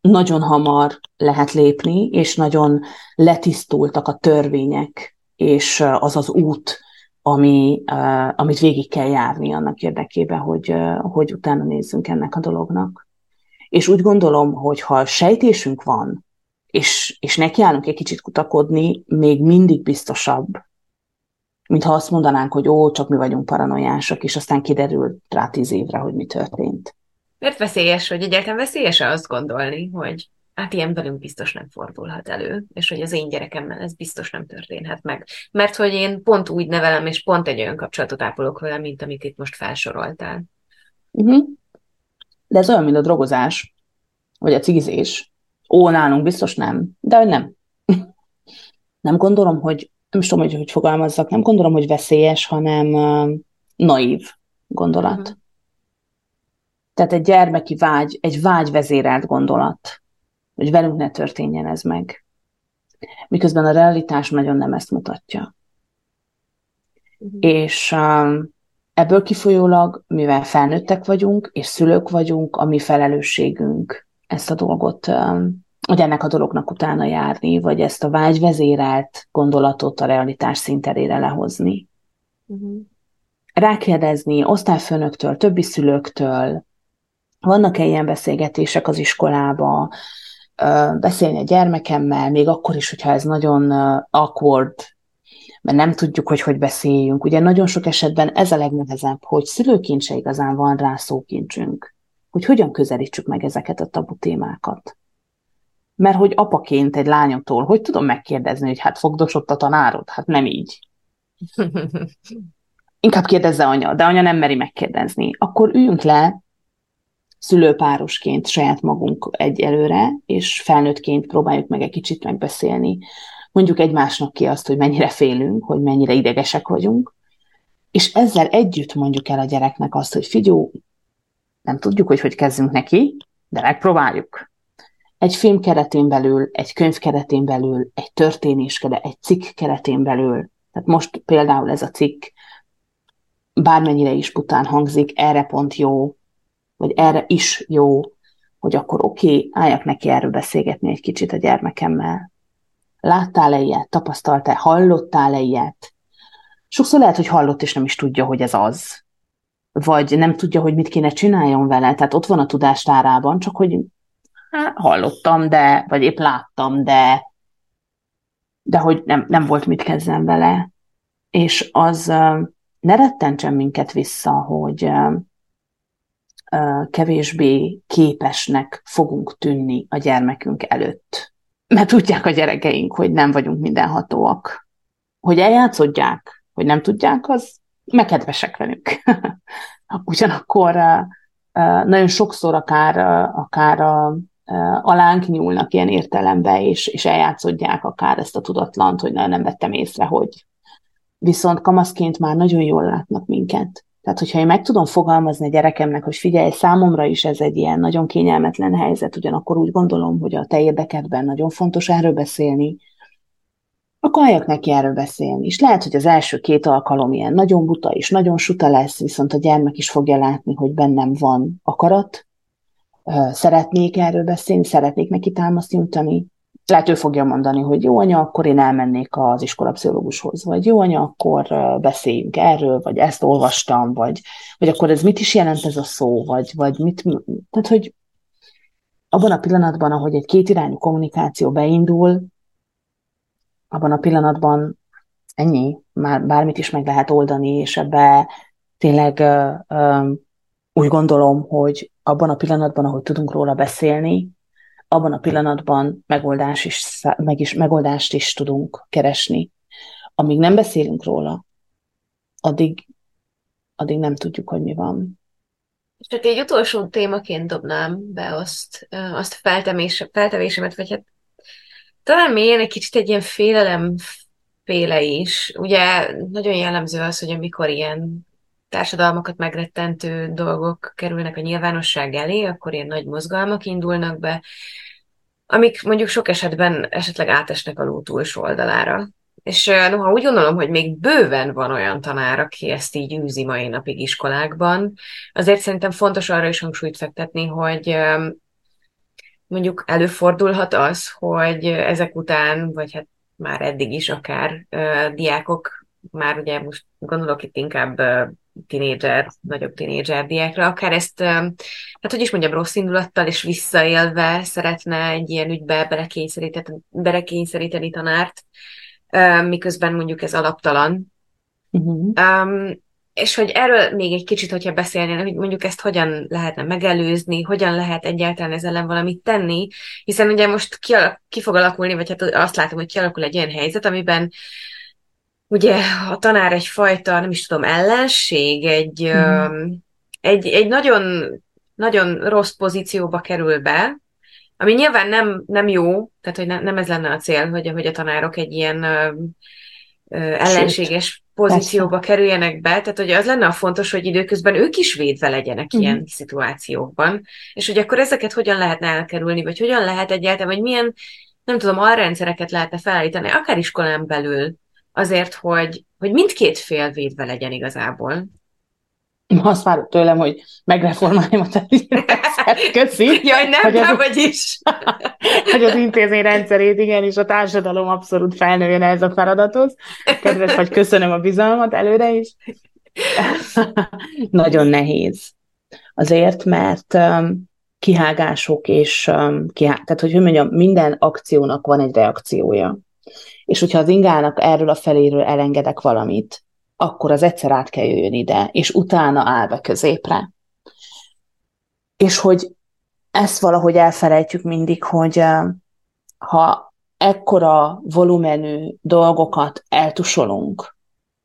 nagyon hamar lehet lépni, és nagyon letisztultak a törvények és az az út, ami, amit végig kell járni annak érdekében, hogy, hogy utána nézzünk ennek a dolognak. És úgy gondolom, hogy ha sejtésünk van, és, és nekiállunk egy kicsit kutakodni, még mindig biztosabb, mint ha azt mondanánk, hogy ó, csak mi vagyunk paranoiások, és aztán kiderül rá tíz évre, hogy mi történt. Miért veszélyes, hogy egyáltalán veszélyes azt gondolni, hogy hát ilyen velünk biztos nem fordulhat elő, és hogy az én gyerekemmel ez biztos nem történhet meg. Mert hogy én pont úgy nevelem, és pont egy olyan kapcsolatot ápolok vele, mint amit itt most felsoroltál. Uh-huh. De ez olyan, mint a drogozás, vagy a cigizés. Ó, nálunk biztos nem, de hogy nem. [LAUGHS] nem gondolom, hogy, nem is tudom, hogy hogy fogalmazzak, nem gondolom, hogy veszélyes, hanem uh, naív. gondolat. Uh-huh. Tehát egy gyermeki vágy, egy vágyvezérelt gondolat, hogy velünk ne történjen ez meg. Miközben a realitás nagyon nem ezt mutatja. Uh-huh. És um, ebből kifolyólag, mivel felnőttek vagyunk, és szülők vagyunk, a mi felelősségünk ezt a dolgot, um, hogy ennek a dolognak utána járni, vagy ezt a vágyvezérelt gondolatot a realitás szinterére lehozni. Uh-huh. Rákérdezni osztályfőnöktől, többi szülőktől, vannak-e ilyen beszélgetések az iskolába, beszélni a gyermekemmel, még akkor is, hogyha ez nagyon awkward, mert nem tudjuk, hogy hogy beszéljünk. Ugye nagyon sok esetben ez a legnehezebb, hogy szülőként se igazán van rá szókincsünk, hogy hogyan közelítsük meg ezeket a tabu témákat. Mert hogy apaként egy lányomtól, hogy tudom megkérdezni, hogy hát fogdosott a tanárod? Hát nem így. [LAUGHS] Inkább kérdezze anya, de anya nem meri megkérdezni. Akkor üljünk le, szülőpárosként saját magunk egyelőre, és felnőttként próbáljuk meg egy kicsit megbeszélni. Mondjuk egymásnak ki azt, hogy mennyire félünk, hogy mennyire idegesek vagyunk, és ezzel együtt mondjuk el a gyereknek azt, hogy figyú, nem tudjuk, hogy hogy kezdünk neki, de megpróbáljuk. Egy film keretén belül, egy könyv keretén belül, egy történés, egy cikk keretén belül. Tehát most például ez a cikk bármennyire is pután hangzik, erre pont jó, vagy erre is jó, hogy akkor oké, okay, álljak neki erről beszélgetni egy kicsit a gyermekemmel. Láttál-e ilyet? Tapasztaltál? Hallottál-e ilyet? Sokszor lehet, hogy hallott, és nem is tudja, hogy ez az. Vagy nem tudja, hogy mit kéne csináljon vele. Tehát ott van a tudástárában, csak hogy hát, hallottam, de, vagy épp láttam, de, de hogy nem, nem volt mit kezdem vele. És az ne rettentsen minket vissza, hogy kevésbé képesnek fogunk tűnni a gyermekünk előtt. Mert tudják a gyerekeink, hogy nem vagyunk mindenhatóak. Hogy eljátszodják, hogy nem tudják, az megkedvesek velük. [LAUGHS] Ugyanakkor nagyon sokszor akár, akár alánk nyúlnak ilyen értelembe, és, és eljátszodják akár ezt a tudatlant, hogy nem vettem észre, hogy viszont kamaszként már nagyon jól látnak minket. Tehát, hogyha én meg tudom fogalmazni a gyerekemnek, hogy figyelj, számomra is ez egy ilyen nagyon kényelmetlen helyzet, ugyanakkor úgy gondolom, hogy a te érdekedben nagyon fontos erről beszélni, akkor halljak neki erről beszélni. És lehet, hogy az első két alkalom ilyen nagyon buta és nagyon suta lesz, viszont a gyermek is fogja látni, hogy bennem van akarat, szeretnék erről beszélni, szeretnék neki támaszt nyújtani, lehet ő fogja mondani, hogy jó anya, akkor én elmennék az iskolapszichológushoz, vagy jó anya, akkor beszéljünk erről, vagy ezt olvastam, vagy, vagy akkor ez mit is jelent ez a szó, vagy, vagy mit, tehát hogy abban a pillanatban, ahogy egy kétirányú kommunikáció beindul, abban a pillanatban ennyi, már bármit is meg lehet oldani, és ebbe tényleg uh, uh, úgy gondolom, hogy abban a pillanatban, ahogy tudunk róla beszélni, abban a pillanatban megoldás is, meg is, megoldást is tudunk keresni. Amíg nem beszélünk róla, addig, addig nem tudjuk, hogy mi van. Hát egy utolsó témaként dobnám be azt, azt feltemés, feltevésemet, vagy hát talán mélyen egy kicsit egy ilyen félelem féle is. Ugye nagyon jellemző az, hogy amikor ilyen társadalmakat megrettentő dolgok kerülnek a nyilvánosság elé, akkor ilyen nagy mozgalmak indulnak be, amik mondjuk sok esetben esetleg átesnek a ló túlsó oldalára. És noha úgy gondolom, hogy még bőven van olyan tanár, aki ezt így űzi mai napig iskolákban, azért szerintem fontos arra is hangsúlyt fektetni, hogy mondjuk előfordulhat az, hogy ezek után, vagy hát már eddig is akár diákok, már ugye most gondolok itt inkább tinédzser, nagyobb tinédzser diákra, akár ezt, hát hogy is mondjam, rossz indulattal és visszaélve szeretne egy ilyen ügybe belekényszeríteni, belekényszeríteni tanárt, miközben mondjuk ez alaptalan. Uh-huh. Um, és hogy erről még egy kicsit, hogyha beszélnél, hogy mondjuk ezt hogyan lehetne megelőzni, hogyan lehet egyáltalán ezzel ellen valamit tenni, hiszen ugye most ki, ki fog alakulni, vagy hát azt látom, hogy kialakul egy ilyen helyzet, amiben ugye a tanár egyfajta, nem is tudom, ellenség, egy, mm. egy, egy nagyon, nagyon rossz pozícióba kerül be, ami nyilván nem, nem jó, tehát hogy ne, nem ez lenne a cél, hogy, hogy a tanárok egy ilyen ö, ö, ellenséges Sőt. pozícióba Persze. kerüljenek be, tehát hogy az lenne a fontos, hogy időközben ők is védve legyenek uh-huh. ilyen szituációkban, és hogy akkor ezeket hogyan lehetne elkerülni, vagy hogyan lehet egyáltalán, vagy milyen, nem tudom, alrendszereket lehetne felállítani, akár iskolán belül, azért, hogy, hogy mindkét fél védve legyen igazából. Azt várok tőlem, hogy megreformáljam a területet. [LAUGHS] Köszi. Jaj, nem, hogy az, vagyis. [LAUGHS] hogy az intézmény rendszerét, igen, és a társadalom abszolút felnőjön ez a feladathoz. Kedves, hogy köszönöm a bizalmat előre is. [LAUGHS] Nagyon nehéz. Azért, mert um, kihágások és um, kihá... tehát, hogy hogy mondjam, minden akciónak van egy reakciója. És hogyha az ingának erről a feléről elengedek valamit, akkor az egyszer át kell jöjjön ide, és utána áll középre. És hogy ezt valahogy elfelejtjük mindig, hogy ha ekkora volumenű dolgokat eltusolunk,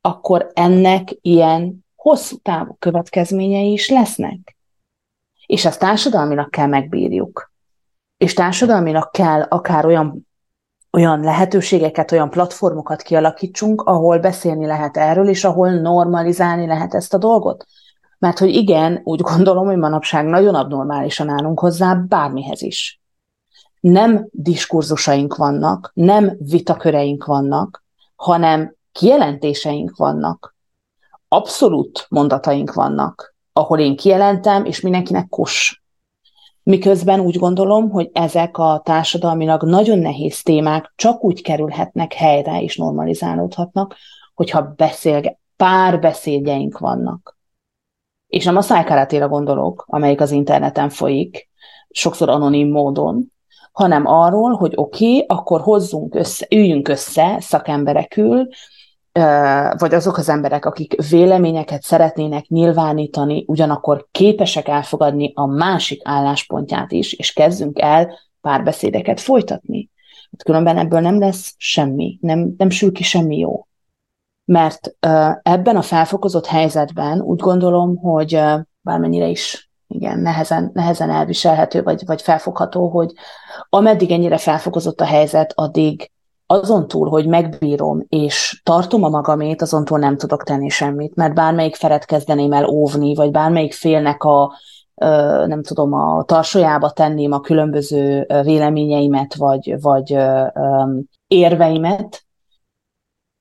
akkor ennek ilyen hosszú távú következményei is lesznek. És ezt társadalminak kell megbírjuk. És társadalminak kell akár olyan olyan lehetőségeket, olyan platformokat kialakítsunk, ahol beszélni lehet erről, és ahol normalizálni lehet ezt a dolgot. Mert hogy igen, úgy gondolom, hogy manapság nagyon abnormálisan állunk hozzá bármihez is. Nem diskurzusaink vannak, nem vitaköreink vannak, hanem kijelentéseink vannak. Abszolút mondataink vannak, ahol én kijelentem, és mindenkinek kos. Miközben úgy gondolom, hogy ezek a társadalmilag nagyon nehéz témák csak úgy kerülhetnek helyre és normalizálódhatnak, hogyha beszélge, pár beszédjeink vannak. És nem a szájkáratéra gondolok, amelyik az interneten folyik, sokszor anonim módon, hanem arról, hogy oké, okay, akkor hozzunk össze, üljünk össze szakemberekül, vagy azok az emberek, akik véleményeket szeretnének nyilvánítani, ugyanakkor képesek elfogadni a másik álláspontját is, és kezdünk el párbeszédeket folytatni. Hát különben ebből nem lesz semmi, nem, nem sül ki semmi jó. Mert ebben a felfokozott helyzetben úgy gondolom, hogy bármennyire is igen, nehezen, nehezen elviselhető, vagy, vagy felfogható, hogy ameddig ennyire felfokozott a helyzet, addig azon túl, hogy megbírom és tartom a magamét, azon túl nem tudok tenni semmit, mert bármelyik feret kezdeném el óvni, vagy bármelyik félnek a, nem tudom, a tarsolyába tenném a különböző véleményeimet, vagy, vagy érveimet,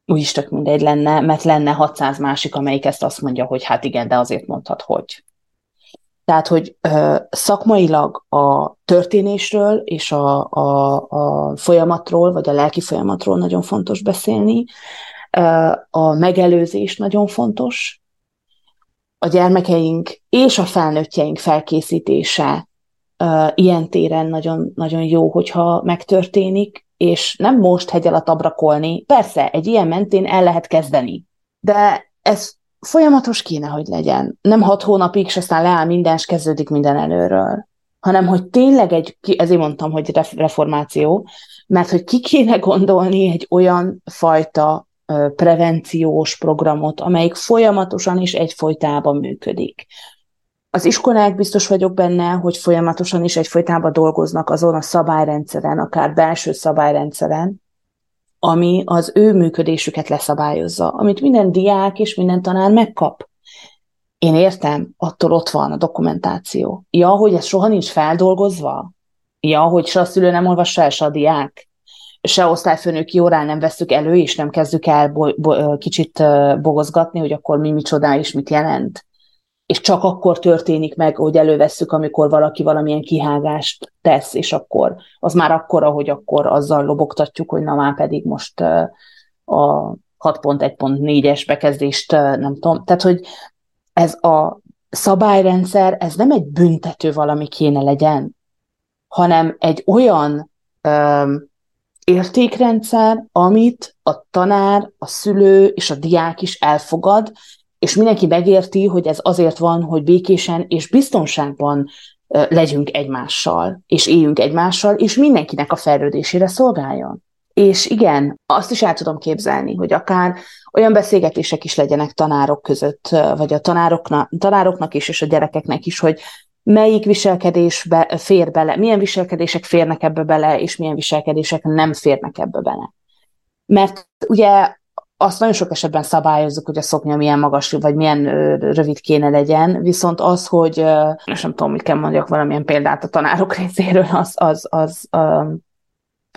úgyis tök mindegy lenne, mert lenne 600 másik, amelyik ezt azt mondja, hogy hát igen, de azért mondhat, hogy. Tehát, hogy ö, szakmailag a történésről és a, a, a folyamatról, vagy a lelki folyamatról nagyon fontos beszélni, ö, a megelőzés nagyon fontos, a gyermekeink és a felnőttjeink felkészítése ö, ilyen téren nagyon, nagyon jó, hogyha megtörténik, és nem most hegy alatt abrakolni. Persze, egy ilyen mentén el lehet kezdeni, de ez folyamatos kéne, hogy legyen. Nem hat hónapig, és aztán leáll minden, és kezdődik minden előről. Hanem, hogy tényleg egy, ezért mondtam, hogy reformáció, mert hogy ki kéne gondolni egy olyan fajta prevenciós programot, amelyik folyamatosan és egyfolytában működik. Az iskolák biztos vagyok benne, hogy folyamatosan is egyfolytában dolgoznak azon a szabályrendszeren, akár belső szabályrendszeren, ami az ő működésüket leszabályozza, amit minden diák és minden tanár megkap. Én értem, attól ott van a dokumentáció. Ja, hogy ez soha nincs feldolgozva? Ja, hogy se a szülő nem olvassa el, se a diák? Se osztályfőnöki órán nem veszük elő, és nem kezdjük el bo- bo- kicsit bogozgatni, hogy akkor mi micsoda és mit jelent? És csak akkor történik meg, hogy elővesszük, amikor valaki valamilyen kihágást tesz, és akkor az már akkor, ahogy akkor azzal lobogtatjuk, hogy na már pedig most a 6.1.4-es bekezdést nem tudom. Tehát, hogy ez a szabályrendszer, ez nem egy büntető valami kéne legyen, hanem egy olyan ö, értékrendszer, amit a tanár, a szülő és a diák is elfogad, és mindenki megérti, hogy ez azért van, hogy békésen és biztonságban legyünk egymással, és éljünk egymással, és mindenkinek a fejlődésére szolgáljon. És igen, azt is el tudom képzelni, hogy akár olyan beszélgetések is legyenek tanárok között, vagy a tanároknak, tanároknak is, és a gyerekeknek is, hogy melyik viselkedés be, fér bele, milyen viselkedések férnek ebbe bele, és milyen viselkedések nem férnek ebbe bele. Mert ugye azt nagyon sok esetben szabályozzuk, hogy a szoknya milyen magas, vagy milyen rövid kéne legyen, viszont az, hogy, és nem tudom, mit kell mondjak, valamilyen példát a tanárok [LAUGHS] részéről, az, az, az,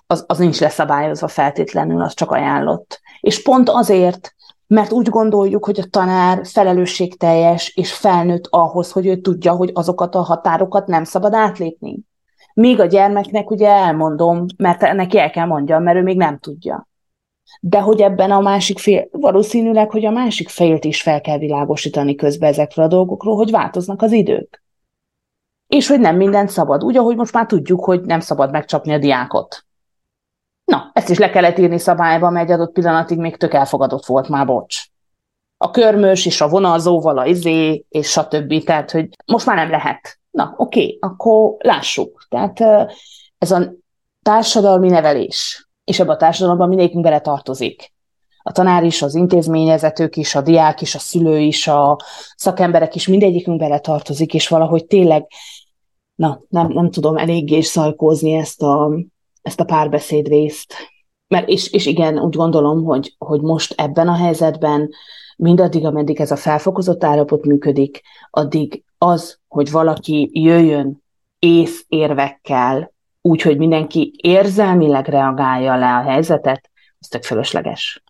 az, az nincs leszabályozva feltétlenül, az csak ajánlott. És pont azért, mert úgy gondoljuk, hogy a tanár felelősségteljes és felnőtt ahhoz, hogy ő tudja, hogy azokat a határokat nem szabad átlépni. Míg a gyermeknek ugye elmondom, mert neki el kell mondjam, mert ő még nem tudja. De hogy ebben a másik fél, valószínűleg, hogy a másik félt is fel kell világosítani közben ezekről a dolgokról, hogy változnak az idők. És hogy nem mindent szabad. Úgy, ahogy most már tudjuk, hogy nem szabad megcsapni a diákot. Na, ezt is le kellett írni szabályba, mert egy adott pillanatig még tök elfogadott volt már, bocs. A körmös és a vonalzóval, a izé, és stb. Tehát, hogy most már nem lehet. Na, oké, okay, akkor lássuk. Tehát ez a társadalmi nevelés, és ebben a társadalomban mindenkünk bele tartozik. A tanár is, az intézményezetők is, a diák is, a szülő is, a szakemberek is, mindegyikünk bele tartozik, és valahogy tényleg, na, nem, nem tudom eléggé szajkózni ezt a, ezt a párbeszéd részt. Mert és, és igen, úgy gondolom, hogy, hogy most ebben a helyzetben mindaddig, ameddig ez a felfokozott állapot működik, addig az, hogy valaki jöjjön ész érvekkel, úgy, hogy mindenki érzelmileg reagálja le a helyzetet, az tök fölösleges.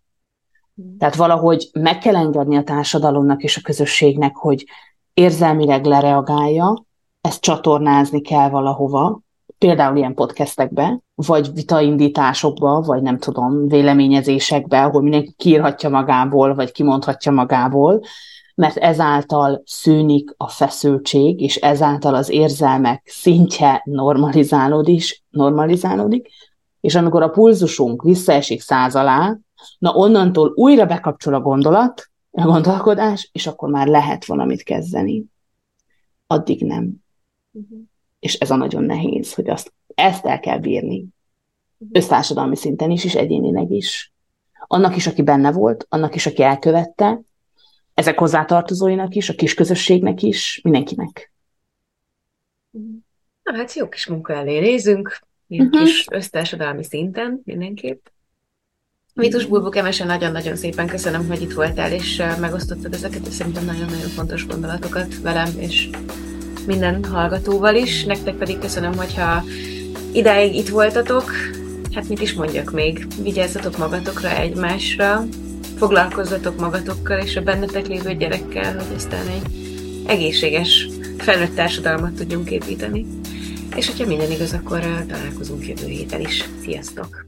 Tehát valahogy meg kell engedni a társadalomnak és a közösségnek, hogy érzelmileg lereagálja, ezt csatornázni kell valahova, például ilyen podcastekbe, vagy vitaindításokba, vagy nem tudom, véleményezésekbe, ahol mindenki kiírhatja magából, vagy kimondhatja magából, mert ezáltal szűnik a feszültség, és ezáltal az érzelmek szintje normalizálódik, normalizálódik, és amikor a pulzusunk visszaesik száz alá, na onnantól újra bekapcsol a gondolat, a gondolkodás, és akkor már lehet valamit kezdeni. Addig nem. Uh-huh. És ez a nagyon nehéz, hogy azt, ezt el kell bírni. Uh-huh. Össztársadalmi szinten is, és egyénileg is. Annak is, aki benne volt, annak is, aki elkövette, ezek hozzátartozóinak is, a kis közösségnek is, mindenkinek. Na hát jó kis munka elé nézünk, uh-huh. kis össztársadalmi szinten mindenképp. Vitus Bulbuk Emesen nagyon-nagyon szépen köszönöm, hogy itt voltál, és megosztottad ezeket, és szerintem nagyon-nagyon fontos gondolatokat velem, és minden hallgatóval is. Nektek pedig köszönöm, hogyha idáig itt voltatok. Hát mit is mondjak még? Vigyázzatok magatokra, egymásra, foglalkozzatok magatokkal és a bennetek lévő gyerekkel, hogy aztán egy egészséges felnőtt társadalmat tudjunk építeni. És hogyha minden igaz, akkor találkozunk jövő héten is. Sziasztok!